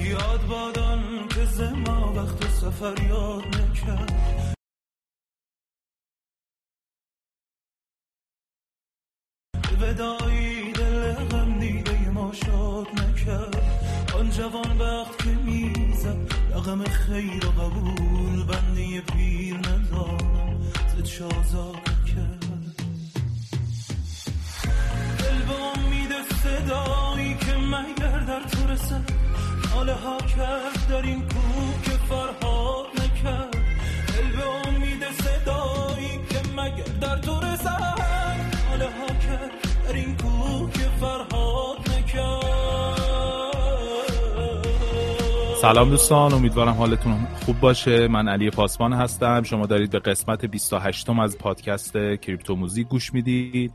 یاد بادان که زما وقت سفر یاد نکرد. ودایی دل غم دیده ما شاد نکرد. آن جوان وقت که می‌زد رقم خیر و قبول بندی پیر ندارم زد شازاد صدایی که مگر در تو رسد ناله ها کرد در این کوه که فرهاد نکرد. دل به امید صدایی که مگر در تو رسد ناله ها کرد در این کوه که فرهاد نکرد. سلام دوستان امیدوارم حالتون خوب باشه. من علی پاسبان هستم. شما دارید به قسمت 28 م از پادکست کریپتو موزیک گوش می‌دید.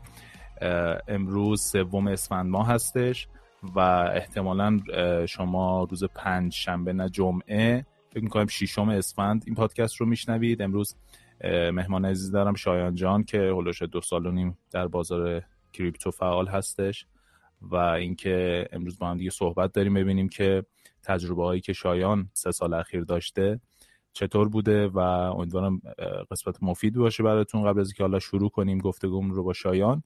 امروز سوم اسفند ماه هستش و احتمالا شما روز پنج شنبه نه جمعه فکر می‌کنم ششم اسفند این پادکست رو میشنوید. امروز مهمان عزیز دارم شایان جان که هلوش دو سال و نیم در بازار کریپتو فعال هستش و اینکه امروز با هم دیگه صحبت داریم ببینیم که تجربه هایی که شایان سه سال اخیر داشته چطور بوده و امیدوارم قسمت مفید باشه براتون قبل از اینکه حالا شروع کنیم گفتگومون رو با شایان.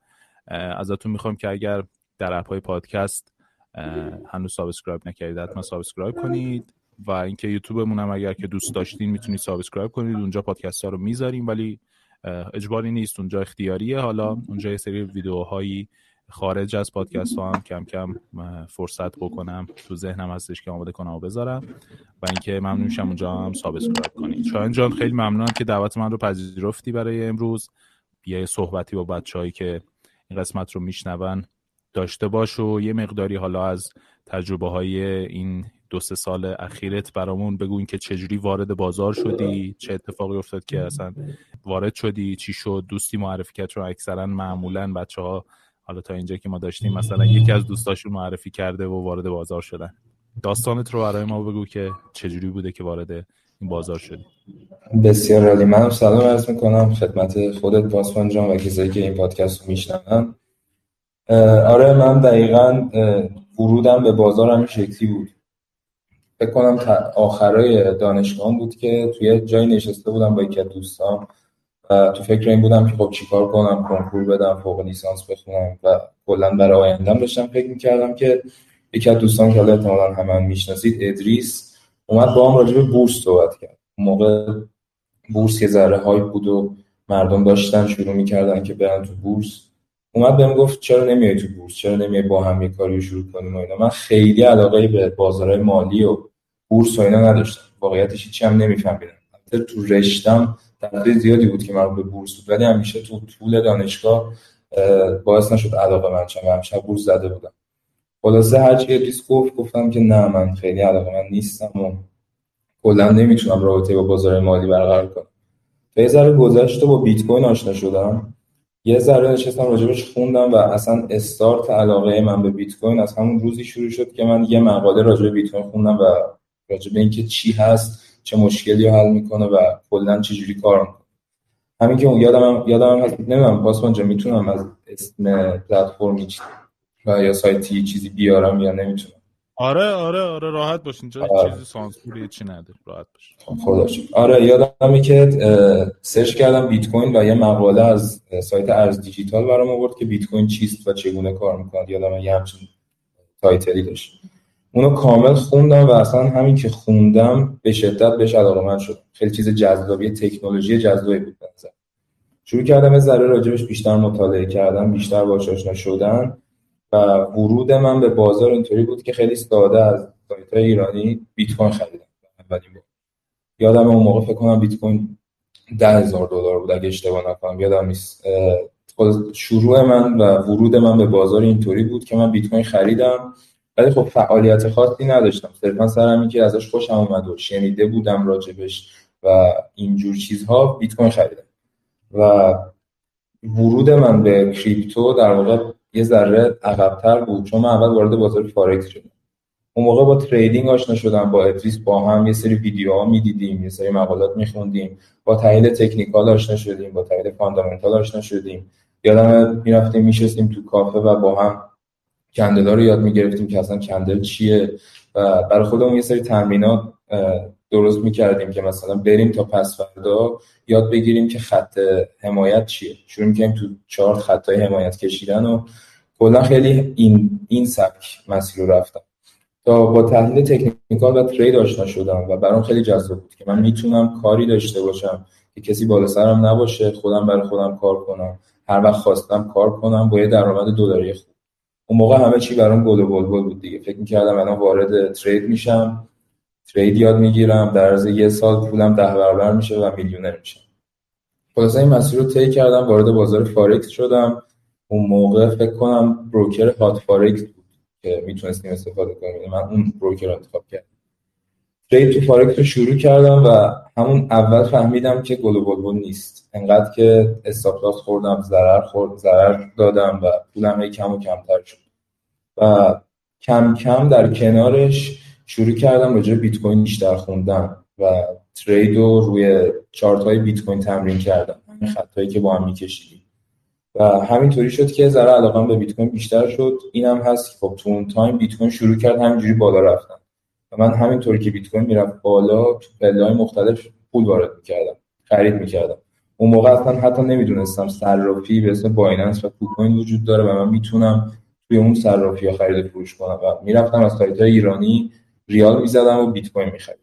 ازتون می‌خوام که اگر در app های پادکست هنوز subscribe نکردید حتما subscribe کنید. و اینکه یوتیوبمون هم اگر که دوست داشتین می‌تونید subscribe کنید. اونجا پادکست ها رو می‌ذاریم ولی اجباری نیست. اونجا اختیاریه. حالا اونجا یه سری ویدیوهایی خارج از پادکست ها هم کم کم فرصت بکنم. تو ذهنم هستش که آماده کنم و بذارم. و اینکه ممنون میشم اونجا هم subscribe کنید. شایان جان خیلی ممنونم که دعوت من رو پذیرفتی برای امروز. یه صحبتی با بچههایی که این قسمت رو میشنون داشته باش و یه مقداری حالا از تجربه های این دو سه سال اخیرت برامون بگو اینکه چجوری وارد بازار شدی چه اتفاقی افتاد که اصلا وارد شدی چی شد دوستی معرفی کرد چون اکثرا معمولا بچه ها حالا تا اینجا که ما داشتیم مثلا یکی از دوستاشون معرفی کرده و وارد بازار شدن. داستانت رو برای ما بگو که چجوری بوده که وارد این بازار شدی. بسیار عالی. منم سلام عرض می‌کنم خدمت خودت پاسبان جان و کسایی که این پادکست رو میشنون. آره من دقیقا ورودم به بازار همین شکلی بود. فکر کنم آخرای دانشگاه بود که توی جایی نشسته بودم با یکی از دوستام و تو فکر این بودم که خب چیکار کنم کنکور بدم فوق لیسانس بخونم و کلا برای آیندم داشتم فکر می‌کردم که یکی از دوستان که حالا احتمالاً همه هم می‌شناسید ادریس. اومد با هم راجع به بورس صحبت کرد. موقع بورس یه ذره هایپ بود و مردم داشتن شروع می‌کردن که برن تو بورس. اومد بهم گفت چرا نمیای تو بورس؟ چرا نمیای با هم یه کاری رو شروع کنیم و اینا؟ من خیلی علاقه به بازارهای مالی و بورس و اینا نداشتم. واقعیتش هیچی هم نمیفهمیدم. البته تو رشتم تفریح زیادی بود که مربوط به بورس بود. ولی همیشه تو طول دانشگاه اه، باعث نشد علاقه من شم همیشه بورس زده بودم. خلاصه هرچی ادریس گفت گفتم که نه من خیلی علاقه من نیستم و کلا نمی‌تونم رابطه با بازار مالی برقرار کنم. تا یه ذره گذشت و با بیت کوین آشنا شدم. یه ذره نشستم راجبش خوندم و اصلا استارت علاقه من به بیت کوین از همون روزی شروع شد که من یه مقاله راجع به بیت کوین خوندم و راجع به اینکه چی هست چه مشکلی حل می‌کنه و کلا چجوری کار می‌کنه. همین که اون یادم هم یادم هم هست نمی‌دونم پاسمان جا می‌تونم از اسم پلتفرمی چی- و یا سایتی چیزی بیارم یا نمی‌تونم آره آره آره راحت باش اینجا آره. چیزی سانسوری چی نداره راحت باش خدا. آره یادمه که سرچ کردم بیت کوین و یه مقاله از سایت ارز دیجیتال برام آورد که بیت کوین چیست و چگونه کار می‌کنه یادمه یه همچین title ی داشت اونو کامل خوندم و اصلا همین که خوندم به شدت بهش علاقه‌مند شدم خیلی چیز جذابی تکنولوژی جذابی بود به. شروع کردم یه ذره راجبش بیشتر مطالعه کردم بیشتر باهاش آشنا شدن و ورود من به بازار اینطوری بود که خیلی ساده از سایت‌های ایرانی بیت کوین خریدم. اولین بار. یادم اون موقع فکر کنم بیت کوین ده هزار دلار بود اگه اشتباه نکنم. یادم نیست. خود- شروع من و ورود من به بازار اینطوری بود که من بیت کوین خریدم. ولی خب فعالیت خاصی نداشتم. صرفا سر همین که ازش خوشم اومد و شنیده بودم راجبش و اینجور چیزها بیت کوین خریدم. و ورود من به crypto در واقع یه ذره عقب‌تر بود چون من اول وارد بازار فارکس شدم. اون موقع با trading آشنا شدم با ادریس با هم یه سری ویدیوها می‌دیدیم یه سری مقالات میخوندیم با تحلیل تکنیکال آشنا شدیم با تحلیل فاندامنتال آشنا شدیم. یادم می‌رفتیم میشستیم تو کافه و با هم candle ا رو یاد می‌گرفتیم که اصلا candle چیه و برای خودمون یه سری تمرینات درست می‌کردیم که مثلا بریم تا پس فردا یاد بگیریم که خط حمایت چیه. شروع می‌کنیم تو چهار خطای حمایت کشیدن و کلا خیلی این این سبک مسیر رو رفتم. تا با تحلیل تکنیکال و ترید آشنا شدم و برام خیلی جذاب بود که من می‌تونم کاری داشته باشم که کسی بالا سرم نباشه خودم برای خودم کار کنم. هر وقت خواستم کار کنم با یه درآمد دلاری خوب. اون موقع همه چی برام گل و بلبل بود دیگه. فکر می‌کردم الان وارد trade میشم. trade یاد می‌گیرم. در عرض یه سال پولم ده برابر میشه و میلیونر میشم. خلاصه این مسیر رو طی کردم وارد بازار فارکس شدم. اون موقع فکر کنم broker HotForex بود که می‌تونستیم استفاده کنیم. یعنی من اون broker رو انتخاب کردم. trade تو فارکس رو شروع کردم و همون اول فهمیدم که گل و نیست. انقدر که stop خوردم ضرر خورد ضرر دادم و پولم کم و کمتر شد. و کم کم در کنارش شروع کردم راجع بیت کوین بیشتر خوندم و trade رو روی چارت های بیت کوین تمرین کردم همین خطایی که با هم میکشیدیم. و همینطوری شد که ذره علاقم به بیت کوین بیشتر شد. اینم هست که خب تو اون time بیت کوین شروع کرد همینجوری بالا رفتن و من همینطوری که بیت کوین می‌رفت بالا تو پله مختلف پول وارد می‌کردم خرید می‌کردم. اون موقع اصلا حتی نمی‌دونستم صرافی به اسم بایننس و کوکوین وجود داره و من می‌تونم توی اون صرافی خرید فروش کنم. و می‌رفتم از سایت های ایرانی ریال می‌زدم و بیت کوین میخریدم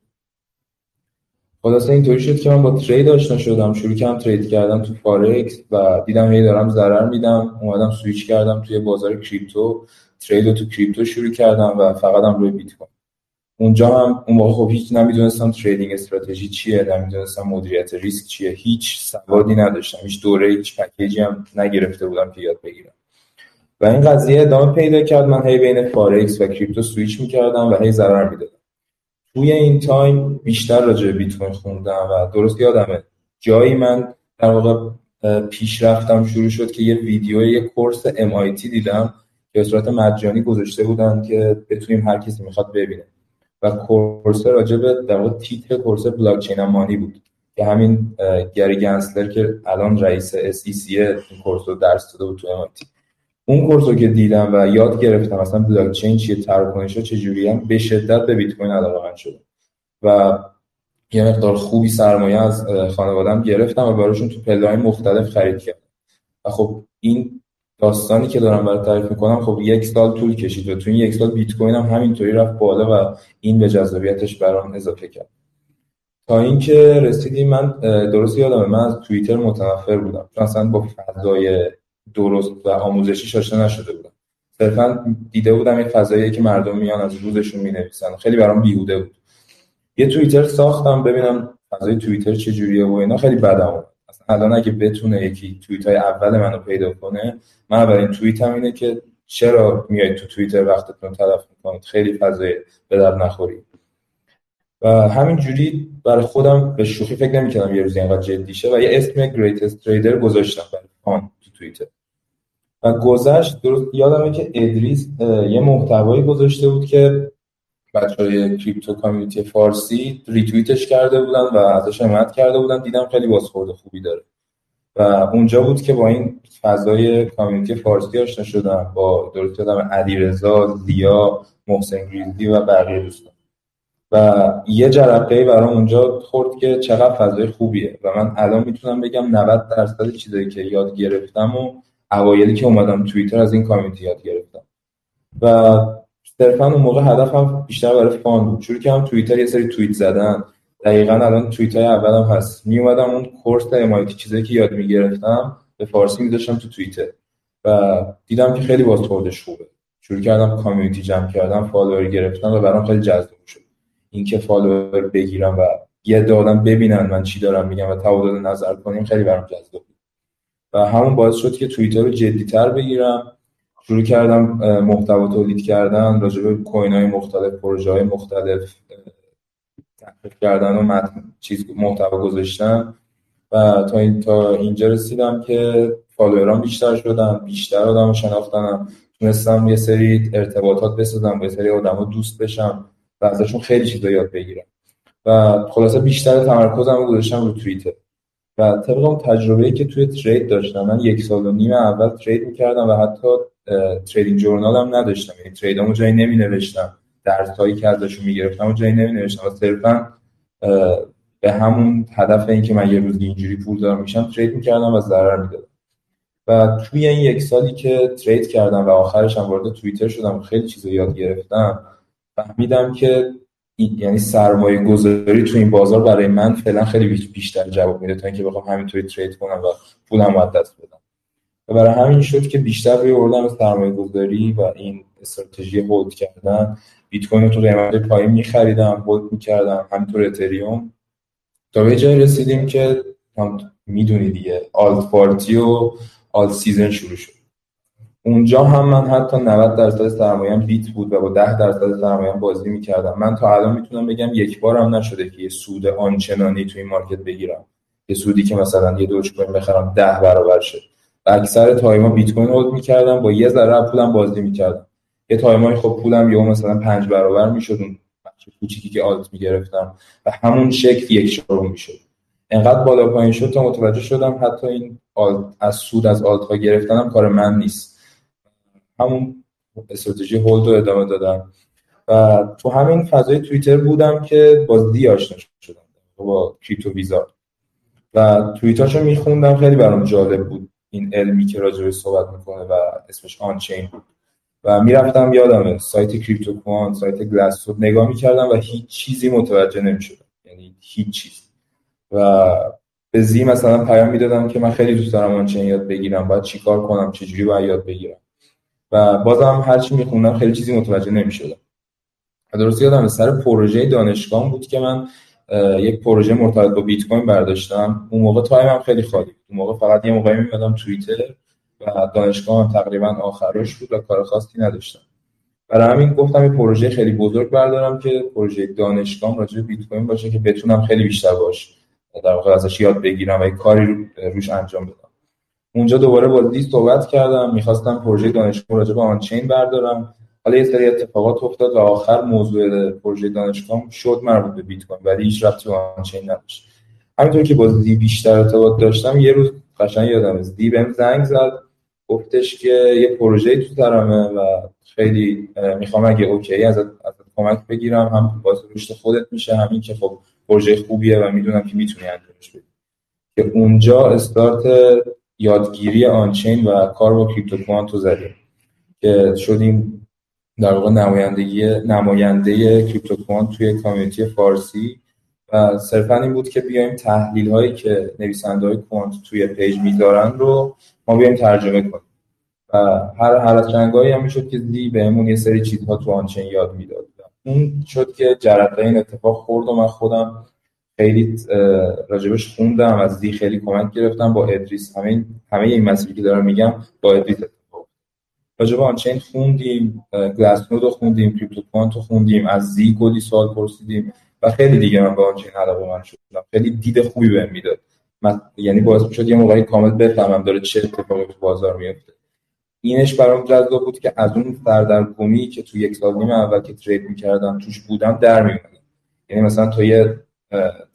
خلاصه اینطوری شد که من با trade آشنا شدم. شروع کردم trade کردم تو فارکس و دیدم هی دارم ضرر میدم. اومدم سویچ کردم توی بازار crypto. trade رو تو crypto شروع کردم و فقط هم روی بیت کوین. اونجا هم اون موقع خب هیچ نمی‌دونستم trading strategy چیه نمی‌دونستم مدیریت ریسک چیه. هیچ سوادی نداشتم. هیچ دوره هیچ package ی هم نگرفته بودم که یاد بگیرم. و این قضیه ادامه پیدا کرد. من هی بین فارکس و crypto switch می‌کردم و هی ضرر می‌دادم. توی این time بیشتر راجع به بیت کوین خوندم و درست یادمه جایی من در واقع پیش رفتم شروع شد که یه ویدیو یه course MIT دیدم که صورت مجانی گذاشته بودن که بتونیم هر کسی می‌خواد ببینه. و course راجع به در واقع تیتر course blockchain money بود که همین گری گنسلر که الان رئیس SEC این course رو درس داده بود تو MIT اون کورس رو که دیدم و یاد گرفتم اصلا بلاک چین چیه تراکنش ها چجوری هم به شدت به بیت کوین علاقه شدم و یه مقدار خوبی سرمایه از خانوادم گرفتم و براشون تو پله مختلف خرید کردم. و خب این داستانی که دارم برات تعریف می‌کنم خب یک سال طول کشید و تو این یک سال بیت کوین هم همینطوری رفت بالا و این به جذابیتش برام اضافه کرد. تا اینکه رسیدیم من درست یادمه من از توییتر متنفر بودم. چون اصلا با فضای درست و آموزشی آشنا نشده بودم. صرفا دیده بودم یه فضایی که مردم میان از روزشون می‌نویسن. خیلی برام بیهوده بود. یه توییتر ساختم ببینم فضای توییتر چجوریه و اینا. خیلی بدم اومد. الان اگه بتونه یکی توییت های اول منو پیدا کنه من اولین توییت هم اینه که چرا میایید تو توییتر وقتتون تلف می‌کنید؟ خیلی فضای به در نخوری. و همین جوری برای خودم به شوخی فکر نمی‌کردم یه روزی اینقدر جدی شه و یه اسم گریتست تریدر گذاشتم برای تو توییتر. گذشت درست یادمه که ادریس یه محتوایی گذاشته بود که بچه های کریپتو کامیونیتی فارسی ریتویتش کرده بودن و ازش حمایت کرده بودن. دیدم خیلی بازخورد خوبی داره. و اونجا بود که با این فضای کامیونیتی فارسی آشنا شدم با درست یادم علیرضا لیا محسن گریزلی و بقیه دوستان. و یه جرقه برام اونجا خورد که چقدر فضای خوبیه. و من الان می‌تونم بگم 90 درصد چیزایی که یاد گرفتم و اوایلی که اومدم توییتر از این community یاد گرفتم. و صرفا اون موقع هدفم بیشتر برای fun بود. شروع کردم توییتر یه سری توییت زدن. دقیقا الان توییت های اولم هست. می اومدم اون course MIT چیزایی که یاد می‌گرفتم به فارسی میذاشتم تو توییتر. و دیدم که خیلی بازخوردش خوبه. شروع کردم community جمع کردم follower گرفتم و برام خیلی جذاب شد. اینکه follower بگیرم و یه عده آدم ببینن من چی دارم میگم و تبادل نظر کنیم خیلی برام جذاب بود. و همون باعث شد که توییتر رو جدیتر بگیرم. شروع کردم محتوا تولید کردن راجع به کوین های مختلف پروژه های مختلف تحقیق کردن و چیز محتوا گذاشتن. و تا این تا اینجا رسیدم که فالوورام بیشتر شدن بیشتر آدم شناختنم. تونستم یه سری ارتباطات بسازم یه سری آدم دوست بشم و ازشون خیلی چیزا یاد بگیرم. و خلاصه بیشتر تمرکزم رو گذاشتم رو توییتر. و طبق تجربه که توی ترید داشتم من یک سال و نیم اول ترید می‌کردم و حتی تریدینگ جورنال هم نداشتم. یعنی تریدامو جایی نمی نوشتم درس هایی که ازشون می‌گرفتم و جایی نمی نوشتم و صرفا به همون هدف این که من یه روز اینجوری پول دارم میشم ترید می‌کردم و ضرر می‌دادم. و توی این یک سالی که ترید کردم و آخرش هم وارد توییتر شدم خیلی چیزا یاد گرفتم فهمیدم که یعنی سرمایه گذاری تو این بازار برای من فعلا خیلی بیشتر جواب میده تا اینکه بخوام همینطوری trade کنم و پولم رو دست بدم. و برای همین شد که بیشتر روی آوردم سرمایه گذاری و این استراتژی hold کردن. بیت کوین رو تو قیمت پایین میخریدم hold می‌کردم همینطور اتریوم. تا به جای رسیدیم که می‌دونی دیگه alt party و alt season شروع شد. اونجا هم من حتی 90 درصد سرمایه‌ام بیت بود و با 10 درصد سرمایه‌ام بازی می‌کردم. من تا الان می‌تونم بگم یک بار هم نشده که یه سود آنچنانی تو این مارکت بگیرم. یه سودی که مثلا یه دوج کوین بخرم 10 برابر شه. و اکثر time ا بیت کوین hold می‌کردم با یه ذره پولم بازی می‌کردم. یه time ای خب پولم یهو مثلا 5 برابر می‌شد اون کوچیکی که alt می‌گرفتم. و همون شکل یک چهارم می‌شد. انقدر بالا پایین شد تا متوجه شدم حتی این alt از سود از alt ها گرفتنم کار من نیست. همون استراتژی hold رو ادامه دادم. و تو همین فضای توییتر بودم که با دی آشنا شدم با کریپتو ویزا. و توییتاشو میخوندم خیلی برام جالب بود این علمی که راجع صحبت می‌کنه و اسمش آن چین بود و می‌رفتم یادمه سایت کریپتو کوان سایت گلاس نگاه می‌کردم و هیچ چیزی متوجه نمی‌شدم. یعنی هیچ چیز. و به زی مثلا پیام می‌دادم که من خیلی دوست دارم آن چین یاد بگیرم باید چیکار کنم چجوری باید یاد بگیرم. و بازم هر چی میخوندم خیلی چیزی متوجه نمی‌شدم. درست یادم سر پروژه دانشگاه بود که من یک پروژه مرتبط با بیت کوین برداشتم. اون موقع time هم خیلی خالی بود. اون موقع فقط یه موقعی میمدم توییتر و دانشگاه هم تقریبا آخرش بود و کار خاصی نداشتم. برای همین گفتم یه پروژه خیلی بزرگ بردارم که پروژه دانشگاه راجع به بیت کوین باشه که بتونم خیلی بیشتر باش در واقع ازش یاد بگیرم و کاری روش انجام بدم. اونجا دوباره با دی صحبت کردم می‌خواستم پروژه دانشگاه راجع به on-chain بردارم. حالا یه سری اتفاقات افتاد و آخر موضوع پروژه دانشگاه شد مربوط به بیت کوین ولی هیچ ربطی به آنچین نداشت. همینطور که با دی بیشتر ارتباط داشتم یه روز قشنگ یادم از دی بهم زنگ زد گفتش که یه پروژه تو سرمه و خیلی می‌خوام اگه اوکی از کمک بگیرم. هم باعث رشد خودت میشه همین که خب پروژه خوبیه و می‌دونم که می‌تونی انجامش بدی. که اونجا استارت یادگیری آنچین و کار با کریپتو کوانتو زدیم که شدیم در واقع نمایندگی نماینده CryptoQuant توی community فارسی و صرفا این بود که بیایم تحلیل هایی که نویسنده های Quant توی page می‌ذارن رو ما بیایم ترجمه کنیم. و هر از گاهی هم می‌شد که دی بهمون یه سری چیزها تو on-chain یاد می‌داد. اون شد که جرقه این اتفاق خورد و من خودم خیلی راجبش خوندم از دی خیلی کمک گرفتم با ادریس. همه همه این مسئله که دارم میگم با ادریس راجب آنچین خوندیم گلاس نود رو خوندیم کریپتو کوانت رو خوندیم از زی کلی سوال پرسیدیم و خیلی دیگه من با آنچین علاقه من شدم. خیلی دید خوبی بهم می‌داد. من یعنی باعث می‌شد یه موقعی کامل بفهمم داره چه اتفاقی تو بازار میفته اینش برام جذاب بود که از اون سردرگمی که تو یک سال نیم اول که ترید می‌کردم توش بودم در میومدم یعنی مثلا تو یه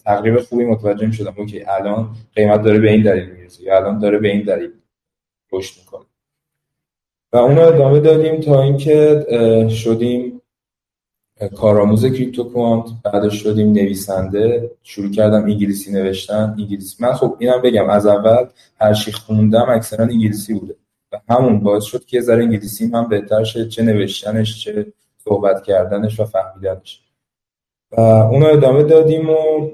تقریب خوبی متوجه شدم که الان قیمت داره به این دلیل می‌رسه یا الان داره به این دلیل رشد می‌کنه. و اون رو ادامه دادیم تا اینکه شدیم کارآموز کریپتو کوانت بعدش شدیم نویسنده. شروع کردم انگلیسی نوشتن انگلیسی. من خب اینم بگم از اول هر چی خوندم اکثرا انگلیسی بوده. و همون باعث شد که یه ذره انگلیسی هم بهتر شه چه نوشتنش چه صحبت کردنش و فهمیدنش. و اونو ادامه دادیم و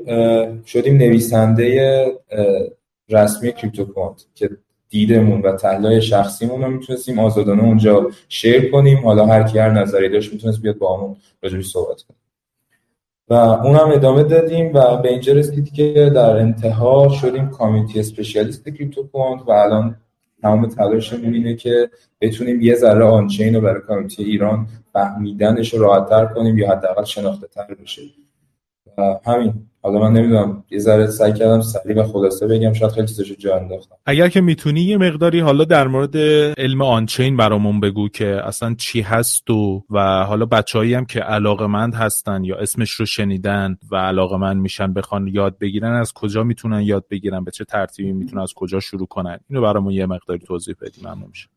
شدیم نویسنده رسمی کریپتو کوانت که دیدمون و تحلیل شخصیمون رو می‌تونستیم آزادانه اونجا شیر کنیم. حالا هر کی هر نظری داشت می‌تونست بیاد با همون راجبش صحبت کنیم و اونم ادامه دادیم و به اینجا رسید که در انتها شدیم کامیونیتی اسپشیالیست کریپتو و الان تمام تلاشمون اینه که بتونیم یه ذره آنچین رو برای کامیونیتی ایران فهمیدنش رو راحتتر کنیم یا حداقل شناخته تر بشه. همین. حالا من نمی‌دونم یه ذره سعی کردم سریع و خلاصه بگم شاید خیلی چیزاشو جا انداختم. اگر که می‌تونی یه مقداری حالا در مورد علم آنچین برامون بگو که اصلا چی هست و و حالا بچههایی هم که علاقمند هستن یا اسمش رو شنیدن و علاقمند میشن بخوان یاد بگیرن از کجا می‌تونن یاد بگیرن؟ به چه ترتیبی می‌تونن از کجا شروع کنن؟ اینو برامون یه مقداری توضیح بدی ممنون میشه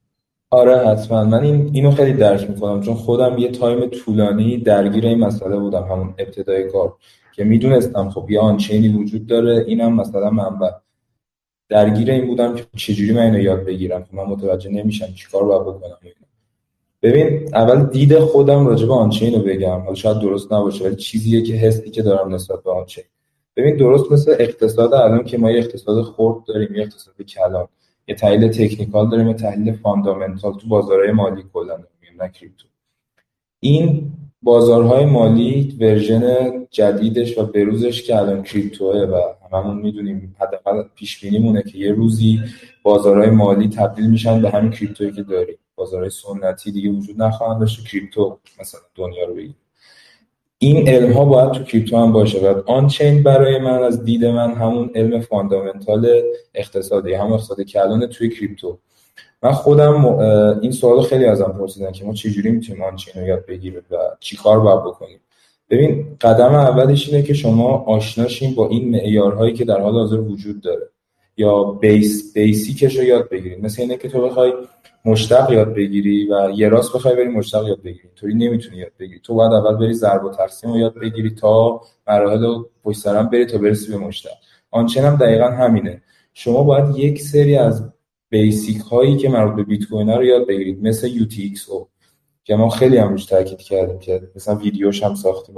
آره حتما. من این اینو خیلی درک می‌کنم چون خودم یه تایم طولانی درگیر این مسئله بودم همون ابتدای کار. که می‌دونستم خب یه آنچینی وجود داره اینم مثلا منبع. درگیر این بودم که چجوری من اینو یاد بگیرم؟ که من متوجه نمیشم چیکار باید بکنم ببین اول دید خودم راجع به آنچین رو بگم. حالا شاید درست نباشه ولی چیزیه که حسی که دارم نسبت به آنچین ببین درست مثل اقتصاد الان که ما یه اقتصاد خرد داریم یه اقتصاد کلان یه تحلیل تکنیکال داریم یه تحلیل فاندامنتال تو بازارهای مالی کلا نه کریپتو. این بازارهای مالی version جدیدش و بروزش که الان کریپتوه و هممون می‌دونیم حداقل پیش بینیمونه که یه روزی بازارهای مالی تبدیل میشن به همین کریپتویی که داریم. بازارهای سنتی دیگه وجود نخواهند داشت کریپتو مثلا دنیا رو بگیم. این علم ها باید تو کریپتو هم باشه و on-chain برای من از دید من همون علم فاندامنتال اقتصادی هم اقتصاد کلان توی کریپتو. من خودم این سوال خیلی ازم پرسیدن که ما چجوری می‌تونیم آن چین رو یاد بگیریم و چیکار باید بکنیم. ببین قدم اولش اینه که شما آشناشین با این معیارهایی که در حال حاضر وجود داره یا بیس بیسیکش رو یاد بگیرید. مثل اینه که تو بخوای مشتق یاد بگیری و یه راست بخوای بری مشتق یاد بگیری. طوری نمی‌تونی یاد بگیری. تو باید اول بری ضرب و تقسیم رو یاد بگیری تا مراحل رو پشت سرم بری تا برسی به مشتق. آنچنان هم دقیقا همینه. شما باید یک سری از بیسیک هایی که مربوط به بیت کوین رو یاد بگیرید. مثل UTXO که ما خیلی هم روش تاکید کردیم که مثلا ویدیوش هم ساختیم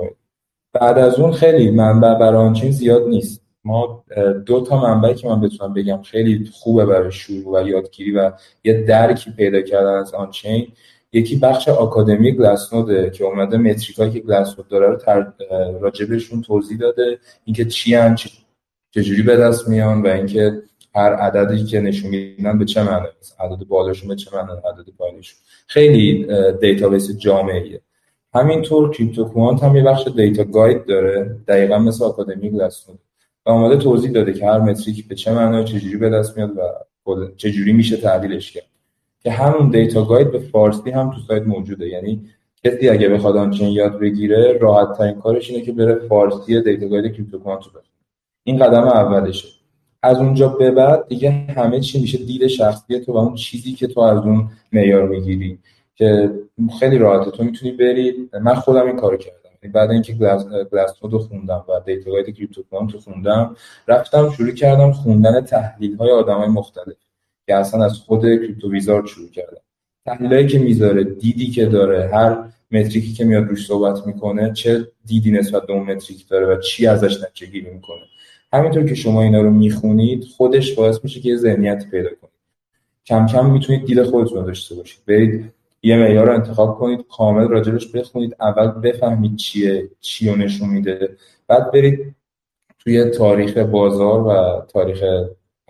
بعد از اون خیلی منبع برای آنچین زیاد نیست. ما دو تا منبعی که من بتونم بگم خیلی خوبه برای شروع و یادگیری و یه درکی پیدا کردن از آنچین یکی بخش آکادمی گلاسنوده که اومده متریکایی که گلاسنود داره رو تر... راجبشون توضیح داده. اینکه چی هن چجوری به دست میان و اینکه هر عددی که نشون میدن به چه معنی عدد بالاشون به چه معنی عدد پایینشون. خیلی database جامعیه همینطور CryptoQuant هم یه بخش data guide داره دقیقا مثل آکادمی Glassnode و اومده توضیح داده که هر metric به چه معنی چجوری به دست میاد و چجوری میشه تحلیلش کرد. که همون data guide به فارسی هم تو سایت موجوده. یعنی کسی اگه بخواد on-chain یاد بگیره راحت ترین کارش اینه که بره فارسی data guide CryptoQuant رو این قدم اولشه. از اونجا به بعد دیگه همه چی میشه دید شخصی تو و اون چیزی که تو از اون معیار می‌گیری که خیلی راحته. تو می‌تونی بری. من خودم این کارو کردم. یعنی بعد اینکه Glassnode رو خوندم و data guide کریپتو رو خوندم رفتم شروع کردم خوندن تحلیل های آدمای مختلف که اصلا از خود Crypto Wizard شروع کردم. تحلیلایی که می‌ذاره دیدی که داره هر متریکی که میاد روش صحبت می‌کنه چه دیدی نسبت به اون متریک داره و چی ازش نتیجه گیری می‌کنه. همینطور که شما اینا رو می‌خونید خودش باعث میشه که یه ذهنیت پیدا کنید. کم کم می‌تونید دید خودتون رو داشته باشید. برید یه معیار رو انتخاب کنید کامل راجبش بخونید اول بفهمید چیه چی رو نشون میده بعد برید توی تاریخ بازار و تاریخ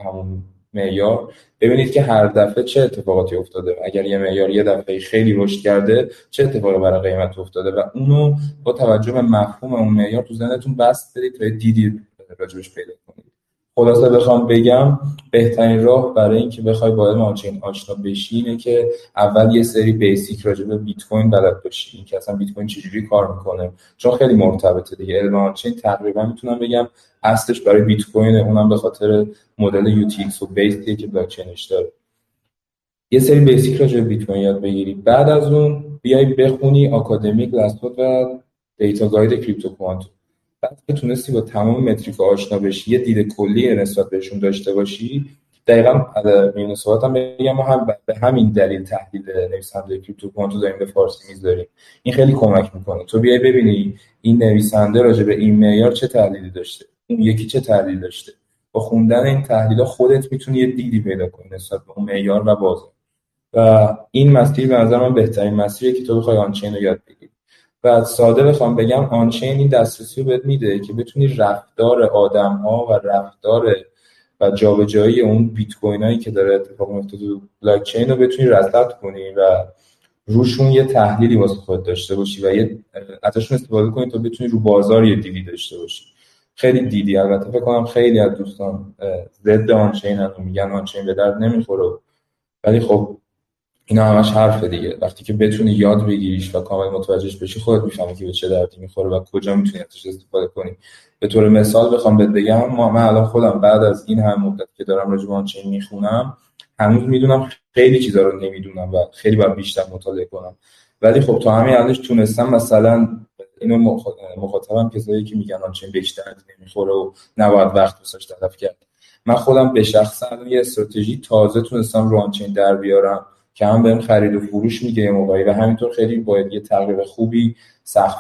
همون معیار ببینید که هر دفعه چه اتفاقاتی افتاده. اگر یه معیار یه دفعه خیلی رشد کرده چه اتفاقی برای قیمت افتاده؟ و اونو با توجه به مفهوم اون معیار تو ذهنتون بست بدید تا دیدی راجبش پیدا کنید. خلاصه بخوام بگم بهترین راه برای اینکه بخوای با علم آنچین آشنا بشی اینه که اول یه سری بیسیک راجع به بیت کوین بلد باشی. اینکه اصلا بیت کوین چجوری کار می‌کنه. چون خیلی مرتبطه دیگه. علم آنچین تقریبا می‌تونم بگم اصلش برای بیت کوین اونم به خاطر مدل UTXO base ایه که بلاک چینش داره. یه سری basic راجع به بیت کوین یاد بگیری. بعد از اون بیای بخونی آکادمی Glassnode و data guide CryptoQuant بعد که تونستی با تمام metric آشنا بشی یه دید کلی نسبت بهشون داشته باشی دقیقا میون صحبتم بگم ما هم به همین دلیل تحلیل نویسنده CryptoQuant و داریم به فارسی می‌ذاریم این خیلی کمک می‌کنه. تو بیای ببینی این نویسنده راجع به این معیار چه تحلیلی داشته اون یکی چه تحلیل داشته. با خوندن این تحلیل خودت می‌تونی یه دیدی پیدا کنی نسبت به اون معیار و بازار و این مسیر به نظر من بهترین مسیریه که تو بخوای آنچین رو یاد بگیری. و ساده بخوام بگم آنچین این دسترسی رو بهت میده که بتونی رفتار آدم ها و رفتار و جابجایی اون بیت کوین هایی که داره اتفاق میفته تو بلاک چین رو بتونی رصد کنی و روشون یه تحلیلی واسه خود داشته باشی و یه ازشون استفاده کنی تا بتونی رو بازار یه دیدی داشته باشی. خیلی دیدی. البته فکر کنم خیلی از دوستان ضد آنچین هم میگن آنچین به درد نمی‌خوره. ولی خب اینا همش حرف دیگه. وقتی که بتونی یاد بگیریش و کامل متوجهش بشی خودت می‌فهمی که به چه دردی می‌خوره و کجا می‌تونی ازش استفاده کنی. به طور مثال بخوام بهت بگم ما من الان خودم بعد از این هم مدت که دارم راجع به آنچین می‌خونم هنوز می‌دونم خیلی چیزا رو نمی‌دونم و خیلی باید بیشتر مطالعه کنم. ولی خب تا همین الانش تونستم مثلا اینو مخاطبم کسایی که میگن آنچین بهش درد نمی‌خوره و نباید وقت واسش تلف کرد. من خودم به شخص یه استراتژی تازه تونستم رو آنچین در بیارم. که هم بهم خرید و فروش میگه موقعی و همینطور خیلی باید یه تغییر خوبی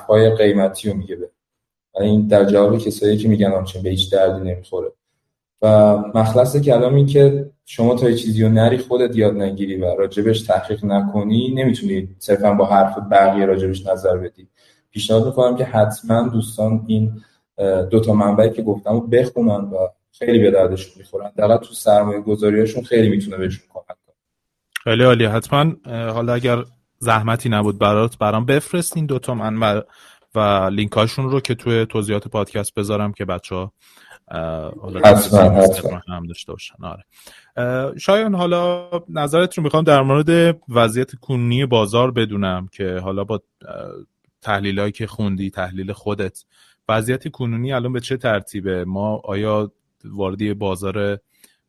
های قیمتی رو میگه و این در جواب کسایی که میگن آنچین به هیچ دردی نمی‌خوره. و مخلص کلام این که شما تا یه چیزی رو نری خودت یاد نگیری و راجبش تحقیق نکنی نمی‌تونی صرفا با حرف بقیه راجبش نظر بدی. پیشنهاد می‌کنم که حتما دوستان این دو تا منبعی که گفتم رو بخونن و خیلی به دردشون می‌خورن. دقیقا تو سرمایه گذاریاشون خیلی می‌تونه بهشون کمک خیلی عالی حتما حالا اگر زحمتی نبود برات برام بفرست این دوتا منبع و لینکاشون رو که توی توضیحات پادکست بذارم که بچه ها هم داشته باشن. آره. شایان حالا نظرت رو می‌خوام در مورد وضعیت کنونی بازار بدونم که حالا با تحلیل که خوندی تحلیل خودت وضعیت کنونی الان به چه ترتیبه؟ ما آیا واردی بازار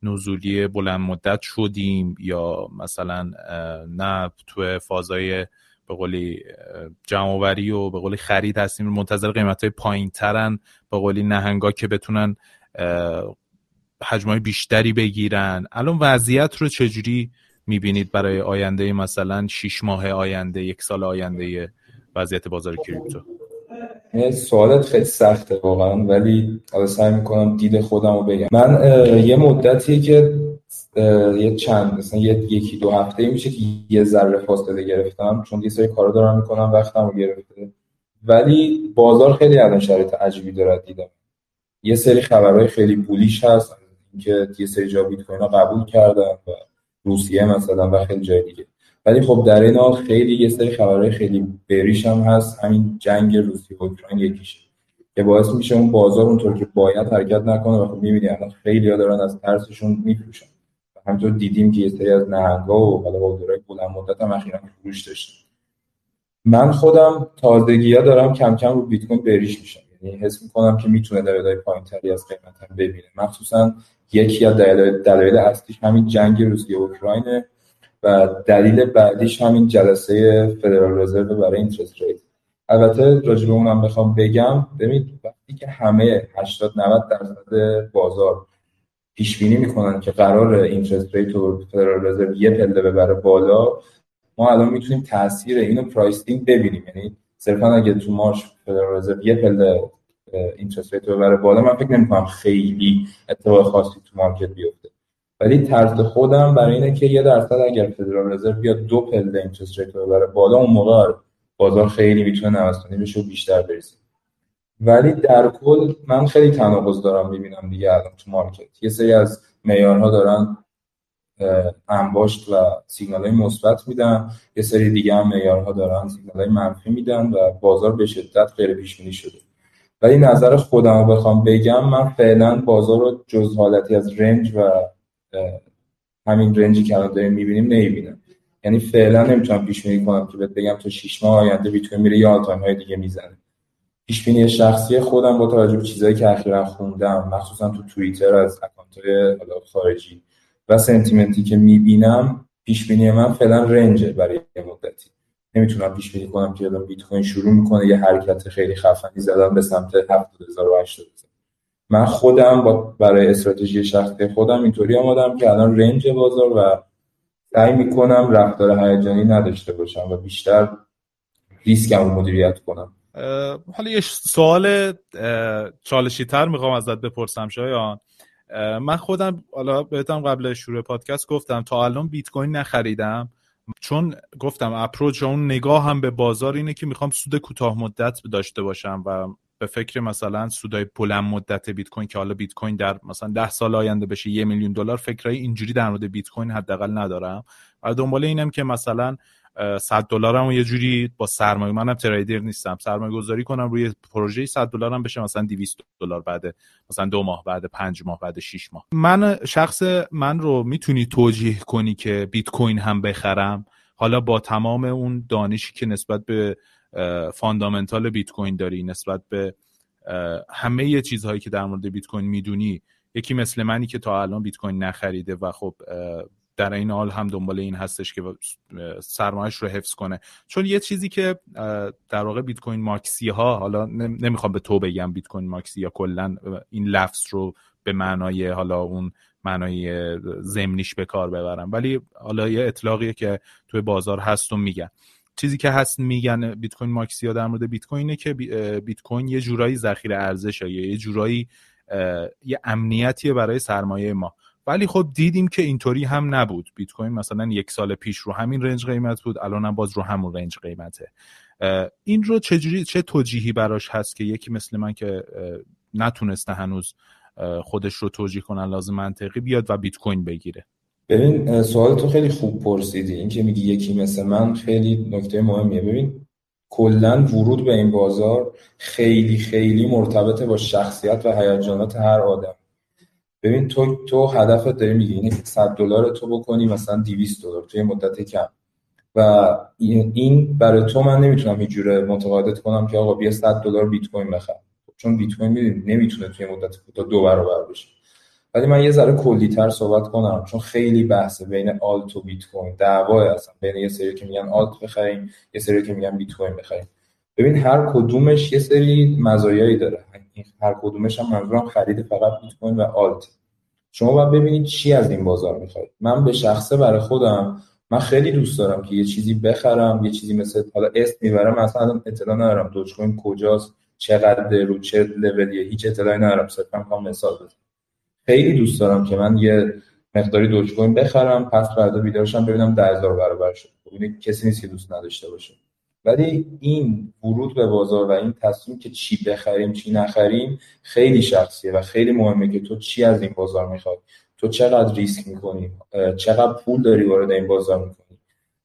نزولی بلند مدت شدیم یا مثلا نه تو فازای به قولی جمعوری و به قولی خرید هستیم. منتظر قیمت های پایین ترن به قولی نهنگا که بتونن حجمای بیشتری بگیرن. الان وضعیت رو چجوری می‌بینید برای آینده مثلا شیش ماه آینده یک سال آینده وضعیت بازار کریپتو؟ سوالت خیلی سخته واقعا ولی حالا سعی می‌کنم دید خودم رو بگم. من یه مدتی که یه چند مثلا یه یکی دو هفته میشه که یه ذره فاصله گرفتم چون یه سری کارا دارم می‌کنم وقتم رو گرفته. ولی بازار خیلی الان شرایط عجیبی داره دیدم. یه سری خبرهای خیلی بولیش هست که یه سری جا بیت کوین قبول کردن و روسیه مثلا و خیلی جای دیگه. ولی خب در این حال خیلی یه سری خبرهای خیلی بریش هم هست. همین جنگ روسیه و اوکراین یکیشه که باعث میشه اون بازار اونطور که باید حرکت نکنه و خب می‌بینی الان خیلی ها دارن از ترسشون میفروشن. همینطور دیدیم که یه سری از نهنگا و حالا بازارهای بلند مدت هم اخیرا فروش داشتن. من خودم تازگی ها دارم کم کم رو بیت کوین bearish میشم. یعنی حس می‌کنم که می‌تونه پایین پایینتری از قیمت هم ببینه. مخصوصا یکی از دلایل اصلیش همین جنگ روسیه و اوکراینه. و دلیل بعدیش همین جلسه فدرال رزرو برای interest rate البته راجع به اونم بخوام بگم ببینید وقتی که همه 80 90 درصد بازار پیش بینی می‌کنن که قراره interest rate رو فدرال رزرو یه پله ببره بالا ما الان می‌تونیم تاثیر اینو priced in ببینیم. یعنی صرفا اگه تو مارش فدرال رزرو یه پله interest rate ببره بالا من فکر نمی‌کنم خیلی اتفاق خاصی تو market بیفته. ولی ترس خودم برای اینه که یه درصد اگر فدرال رزرو بیاد دو پله interest rate ببره بالا اون موقع بازار خیلی می‌تونه نوسانی بشه و بیشتر بریزه. ولی در کل من خیلی تناقض دارم می‌بینم دیگه الان تو market. یه سری از معیارها دارن انباشت و سیگنال های مثبت میدن. یه سری دیگه هم معیارها دارن سیگنال های منفی میدن و بازار به شدت غیر پیش بینی شده. ولی نظر خودم رو بخوام بگم من فعلا بازار رو جز حالتی از range و همین range ی که الان داریم می‌بینیم نمی‌بینم یعنی فعلا نمی‌تونم پیش بینی کنم که بگم تا 6 ماه آینده بیت کوین میره یا all-time high دیگه می‌زنه. پیش بینی شخصی خودم با توجه به چیزایی که اخیرا خوندم مخصوصا تو توییتر از اکانت های خارجی و سنتیمنتی که می‌بینم پیش بینی من فعلا رنجه برای یه مدتی. نمی‌تونم پیش بینی کنم که الان بیت کوین شروع می‌کنه یه حرکت خیلی خفنی زدن به سمت 70000 و 80000 من خودم با برای استراتژی شخصی خودم اینطوری آمادم که الان رنج بازار و سعی می‌کنم رفتار هیجانی نداشته باشم و بیشتر ریسکم رو مدیریت کنم. حالا یه سوال چالشی تر می‌خوام ازت بپرسم شایان. من خودم حالا بهتم قبل شروع پادکست گفتم تا الان بیت کوین نخریدم. چون گفتم اپروچ اون نگاه هم به بازار اینه که می‌خوام سود کوتاه مدت داشته باشم و به فکر مثلا سودای بلند مدت بیت کوین که حالا بیت کوین در مثلا ده سال آینده بشه یه میلیون دلار فکرای اینجوری در مورد بیت کوین حداقل ندارم. و دنبال اینم که مثلا 100 دلارم یه جوری با سرمایه منم تریدر نیستم سرمایه گذاری کنم روی پروژه 100 دلارم بشه مثلا 200 دلار بعد مثلا دو ماه بعد پنج ماه بعد 6 ماه. من شخص من رو می‌تونی توجیه کنی که بیت کوین هم بخرم؟ حالا با تمام اون دانشی که نسبت به فاندامنتال بیت کوین داری نسبت به همه چیزهایی که در مورد بیت کوین می‌دونی یکی مثل منی که تا الان بیت کوین نخریده و خب در این حال هم دنبال این هستش که سرمایش رو حفظ کنه. چون یه چیزی که در واقع بیت کوین ماکسی ها حالا نمی‌خوام به تو بگم بیت کوین ماکسی یا کلا این لفظ رو به معنای حالا اون معنای زمینیش به کار ببرم ولی حالا یه اطلاقیه که توی بازار هست و میگن. چیزی که هست میگن بیت کوین ماکسیا در مورد بیت کوینه که بیت کوین یه جورایی ذخیره ارزش یا یه جورایی یه امنیتیه برای سرمایه ما. ولی خب دیدیم که اینطوری هم نبود. بیت کوین مثلا یک سال پیش رو همین رنج قیمت بود الان هم باز رو همون رنج قیمته. این رو چجوری چه توجیهی براش هست که یکی مثل من که نتونسته هنوز خودش رو توجیه کنن لازم منطقی بیاد و بیت کوین بگیره؟ ببین سوال تو خیلی خوب پرسیدی. این که میگی یکی مثل من خیلی نکته مهمیه. ببین کلا ورود به این بازار خیلی خیلی مرتبطه با شخصیت و هیجانات هر آدم. ببین تو تو هدفت داری میگی اینه 100 دلار تو بکنی مثلا 200 دلار توی مدت کم. و این برای تو من نمی‌تونم هیچ جوره متقاعدت کنم که آقا بیا 100 دلار بیت کوین بخر. چون بیت کوین نمی‌تونه توی مدت کوتاه دو برابر بشه. ولی من یه ذره کلیتر صحبت کنم چون خیلی بحثه بین آلت و بیت کوین دعوا هستن. بین یه سری که میگن آلت بخریم یه سری که میگن بیت کوین بخریم. ببین هر کدومش یه سری مزایایی داره. هر کدومش هم منظورم خرید فقط بیت کوین و آلت. شما باید ببینید چی از این بازار می‌خواید. من به شخصه برای خودم من خیلی دوست دارم که یه چیزی بخرم یه چیزی مثل حالا اسم می‌برم مثلا اطلاع ندارم دوج کوین کجاست چقدر رو چه لولیه هیچ اطلاعی ندارم صرفا مثال بزنم. خیلی دوست دارم که من یه مقداری دوج کوین بخرم پس فردا بیدارشم ببینم 10000 برابر شد. خب کسی نیست که دوست نداشته باشه. ولی این ورود به بازار و این تصمیم که چی بخریم چی نخریم خیلی شخصیه و خیلی مهمه که تو چی از این بازار می‌خوای؟ تو چقدر ریسک می‌کنی؟ چقدر پول داری وارد این بازار می‌کنی؟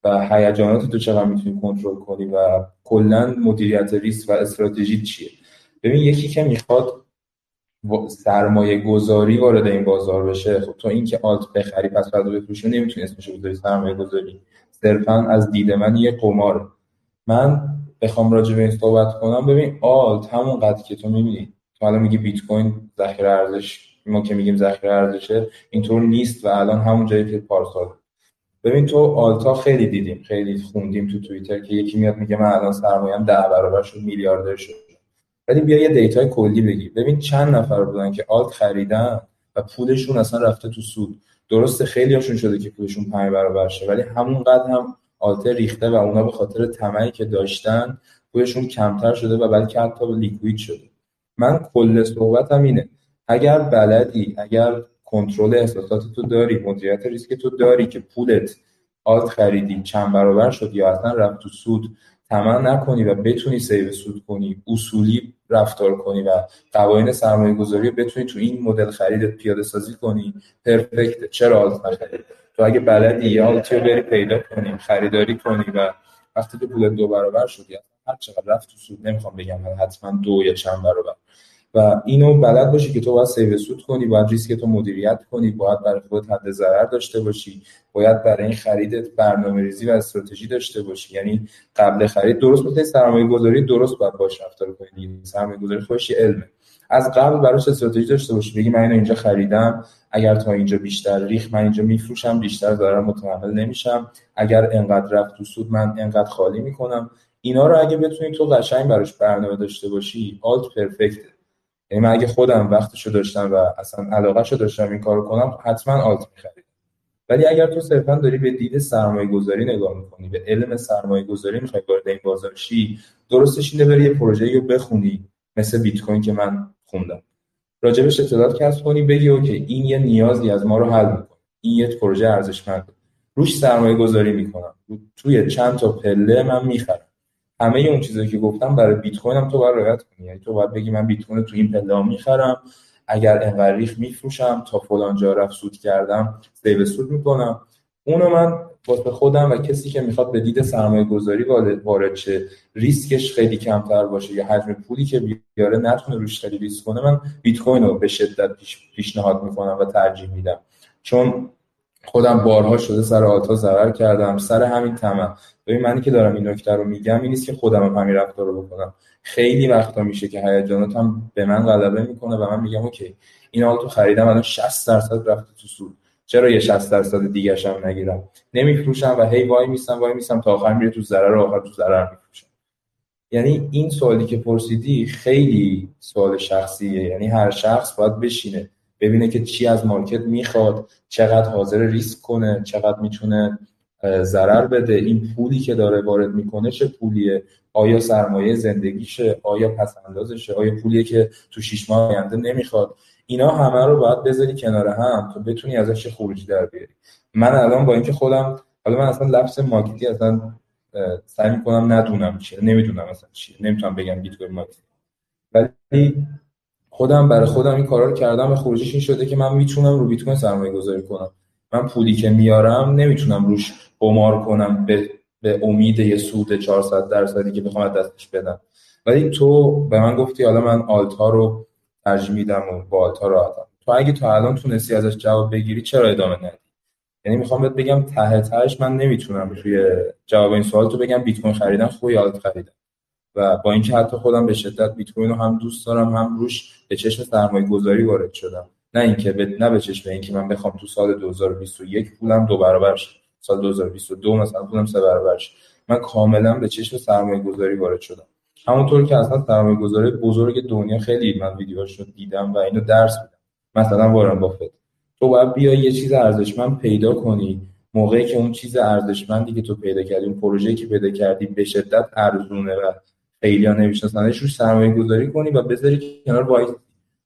و هیجانات تو چقدر می‌تونی کنترل کنی؟ و کلا مدیریت ریسک و استراتژی چیه؟ ببین یکی که می‌خواد سرمایه گذاری وارد این بازار بشه خب تو اینکه آلت بخری پس فردا بفروشی نمی‌تونی اسمش بذاری سرمایه گذاری صرفا از دید من یه قمار. من بخوام راجع به این صحبت کنم. ببین آلت همون قدر که تو می‌بینی. تو حالا میگی بیت کوین ذخیره ارزش ما که میگیم ذخیره ارزشه اینطور نیست و الان همون جایی که پارسال. ببین تو alt ا خیلی دیدیم خیلی خوندیم تو توییتر که یکی میاد میگه من الان سرمایه‌ام ده برابر شد میلیاردر شد ولی بیا یه data ی کلی بگی. ببین چند نفر بودن که alt خریدن و پولشون اصلا رفته تو سود. درسته خیلی هاشون شده که پولشون پنج برابر شه ولی همون قدر هم alt ه ریخته و اونا به خاطر طمعی که داشتن پولشون کمتر شده و بلکه حتی liquid شده. من کل صحبتم اینه اگر بلدی اگر کنترل احساسات تو داری مدیریت ریسک تو داری که پولت alt خریدی چند برابر شد یا اصلا رفت تو سود طمع نکنی و بتونی save سود کنی اصولی رفتار کنی و قوانین سرمایه گذاری بتونی تو این مدل خریدت پیاده سازی کنی. perfect. چرا alt نخرید تو اگه بلدی یا alt ی بری پیدا کنی خریداری کنی و وقتی که پول دو برابر شدی هر چقدر رفت تو سود نمی‌خوام بگم حتما دو یا چند برابر. و اینو بلد باشی که تو باید save سود کنی باید ریسک تو مدیریت کنی باید برای خودت حد ضرر داشته باشی باید برای این خریدت برنامه ریزی و استراتژی داشته باشی. یعنی قبل خرید درست مثل سرمایه گذاری درست باید باش رفتار کنی. سرمایه گذاری خودش علمه. از قبل براش استراتژی داشته باشی؟ بگی من اینجا خریدم اگر تا اینجا بیشتر ریخت من اینجا میفروشم بیشتر ضرر متحمل نمیشم. اگر انقدر رفت تو سود من انقدر خالی می‌کنم. اینا رو اگه بتونی تو قشنگ براش برنامه داشته باشی آلت پرفکته یعنی من اگه خودم وقتشو داشتم و اصلا علاقهشو داشتم این کارو کنم حتما آلت می‌خرید. ولی اگر تو صرفا داری به دید سرمایه گذاری نگاه می‌کنی به علم سرمایه گذاری می‌خوای وارد این بازار شی درستش اینه بری یه پروژه رو بخونی مثل بیت کوین که من خوندم. راجبش اطلاعات کسب کنی بگی اوکی این یه نیازی از ما رو حل می‌کنه. این یه پروژه ارزشمنده. روش سرمایه گذاری می‌کنم توی چند تا پله من می‌خرم. همه اون چیزایی که گفتم برای بیت کوین هم تو باید رعایت کنی. یعنی تو باید بگی من بیت کوین تو این پله می‌خرم. اگر انقدر ریخت میفروشم تا فلان جا رفت سود کردم save سود می‌کنم. اونو من واسه خودم و کسی که می‌خواد به دید سرمایه گذاری وارد شه ریسکش خیلی کمتر باشه یا حجم پولی که بیاره نتونه روش خیلی ریسک کنه من بیت کوین رو به شدت پیشنهاد می‌کنم و ترجیح میدم. چون خودم بارها شده سر آلتا ضرر کردم سر همین طمع. ببین منی که دارم این نکته رو میگم این نیست که خودم هم همین رفتار رو بکنم. خیلی وقتا میشه که هیجاناتم به من غلبه می‌کنه و من میگم اوکی این آلتو خریدم الان 60 درصد رفته تو سود. چرا یه 60 درصد دیگه هم نگیرم؟ نمیفروشم و هی وای میسم وای میسم تا آخر میره تو ضرر و آخر تو ضرر میفروشم یعنی این سوالی که پرسیدی خیلی سوال شخصیه یعنی هر شخص باید بشینه. ببینه که چی از market می‌خواد چقدر حاضر ریسک کنه چقدر می‌تونه ضرر بده این پولی که داره وارد می‌کنه چه پولیه؟ آیا سرمایه زندگیشه؟ آیا پس اندازشه آیا پولیه که تو شیش ماه آینده نمی‌خواد؟ اینا همه رو باید بذاری کنار هم تا بتونی ازش خروجی در بیاری. من الان با اینکه خودم حالا من اصلا لفظ مارکتی اصلا سعی می‌کنم ندونم چیه نمی‌دونم اصلا چیه نمی‌تونم بگم بیت کوین مارکتی. ولی خودم برای خودم این کارا رو کردم و خروجیش این شده که من می‌تونم رو بیت کوین سرمایه گذاری کنم. من پولی که میارم نمی‌تونم روش قمار کنم به, به امید یه سود 400 درصدی که بخوام دستش بدم. ولی تو به من گفتی حالا من آلتا رو ترجیح میدم و با آلتا راحتم تو اگه تا الان تونستی ازش جواب بگیری چرا ادامه ندی؟ یعنی می‌خوام بهت بگم ته تهش من نمی‌تونم توی جواب این سوال تو بگم بیت کوین خریدن خوبه یا آلت خریدن؟ و با اینکه حتی خودم به شدت بیت کوین رو هم دوست دارم هم روش به چشم سرمایه گذاری وارد شدم. نه اینکه به نه به چشم اینکه من بخوام تو سال 2021 پولم دو برابر شه. سال 2022 مثلا پولم سه برابر شه. من کاملا به چشم سرمایه گذاری وارد شدم. همونطور که اصلا سرمایه گذاری بزرگ دنیا خیلی من ویدیوهاش رو دیدم و اینو درس میدم. مثلا وارن بافت. تو باید بیای یه چیز ارزشمند پیدا کنی. موقعی که اون چیز ارزشمندی که تو پیدا کردی اون پروژه‌ای که پیدا کردی به شدت ارزونه و خیلی ها نمیشناسنش روش سرمایه گذاری کنی و بذاری کنار وای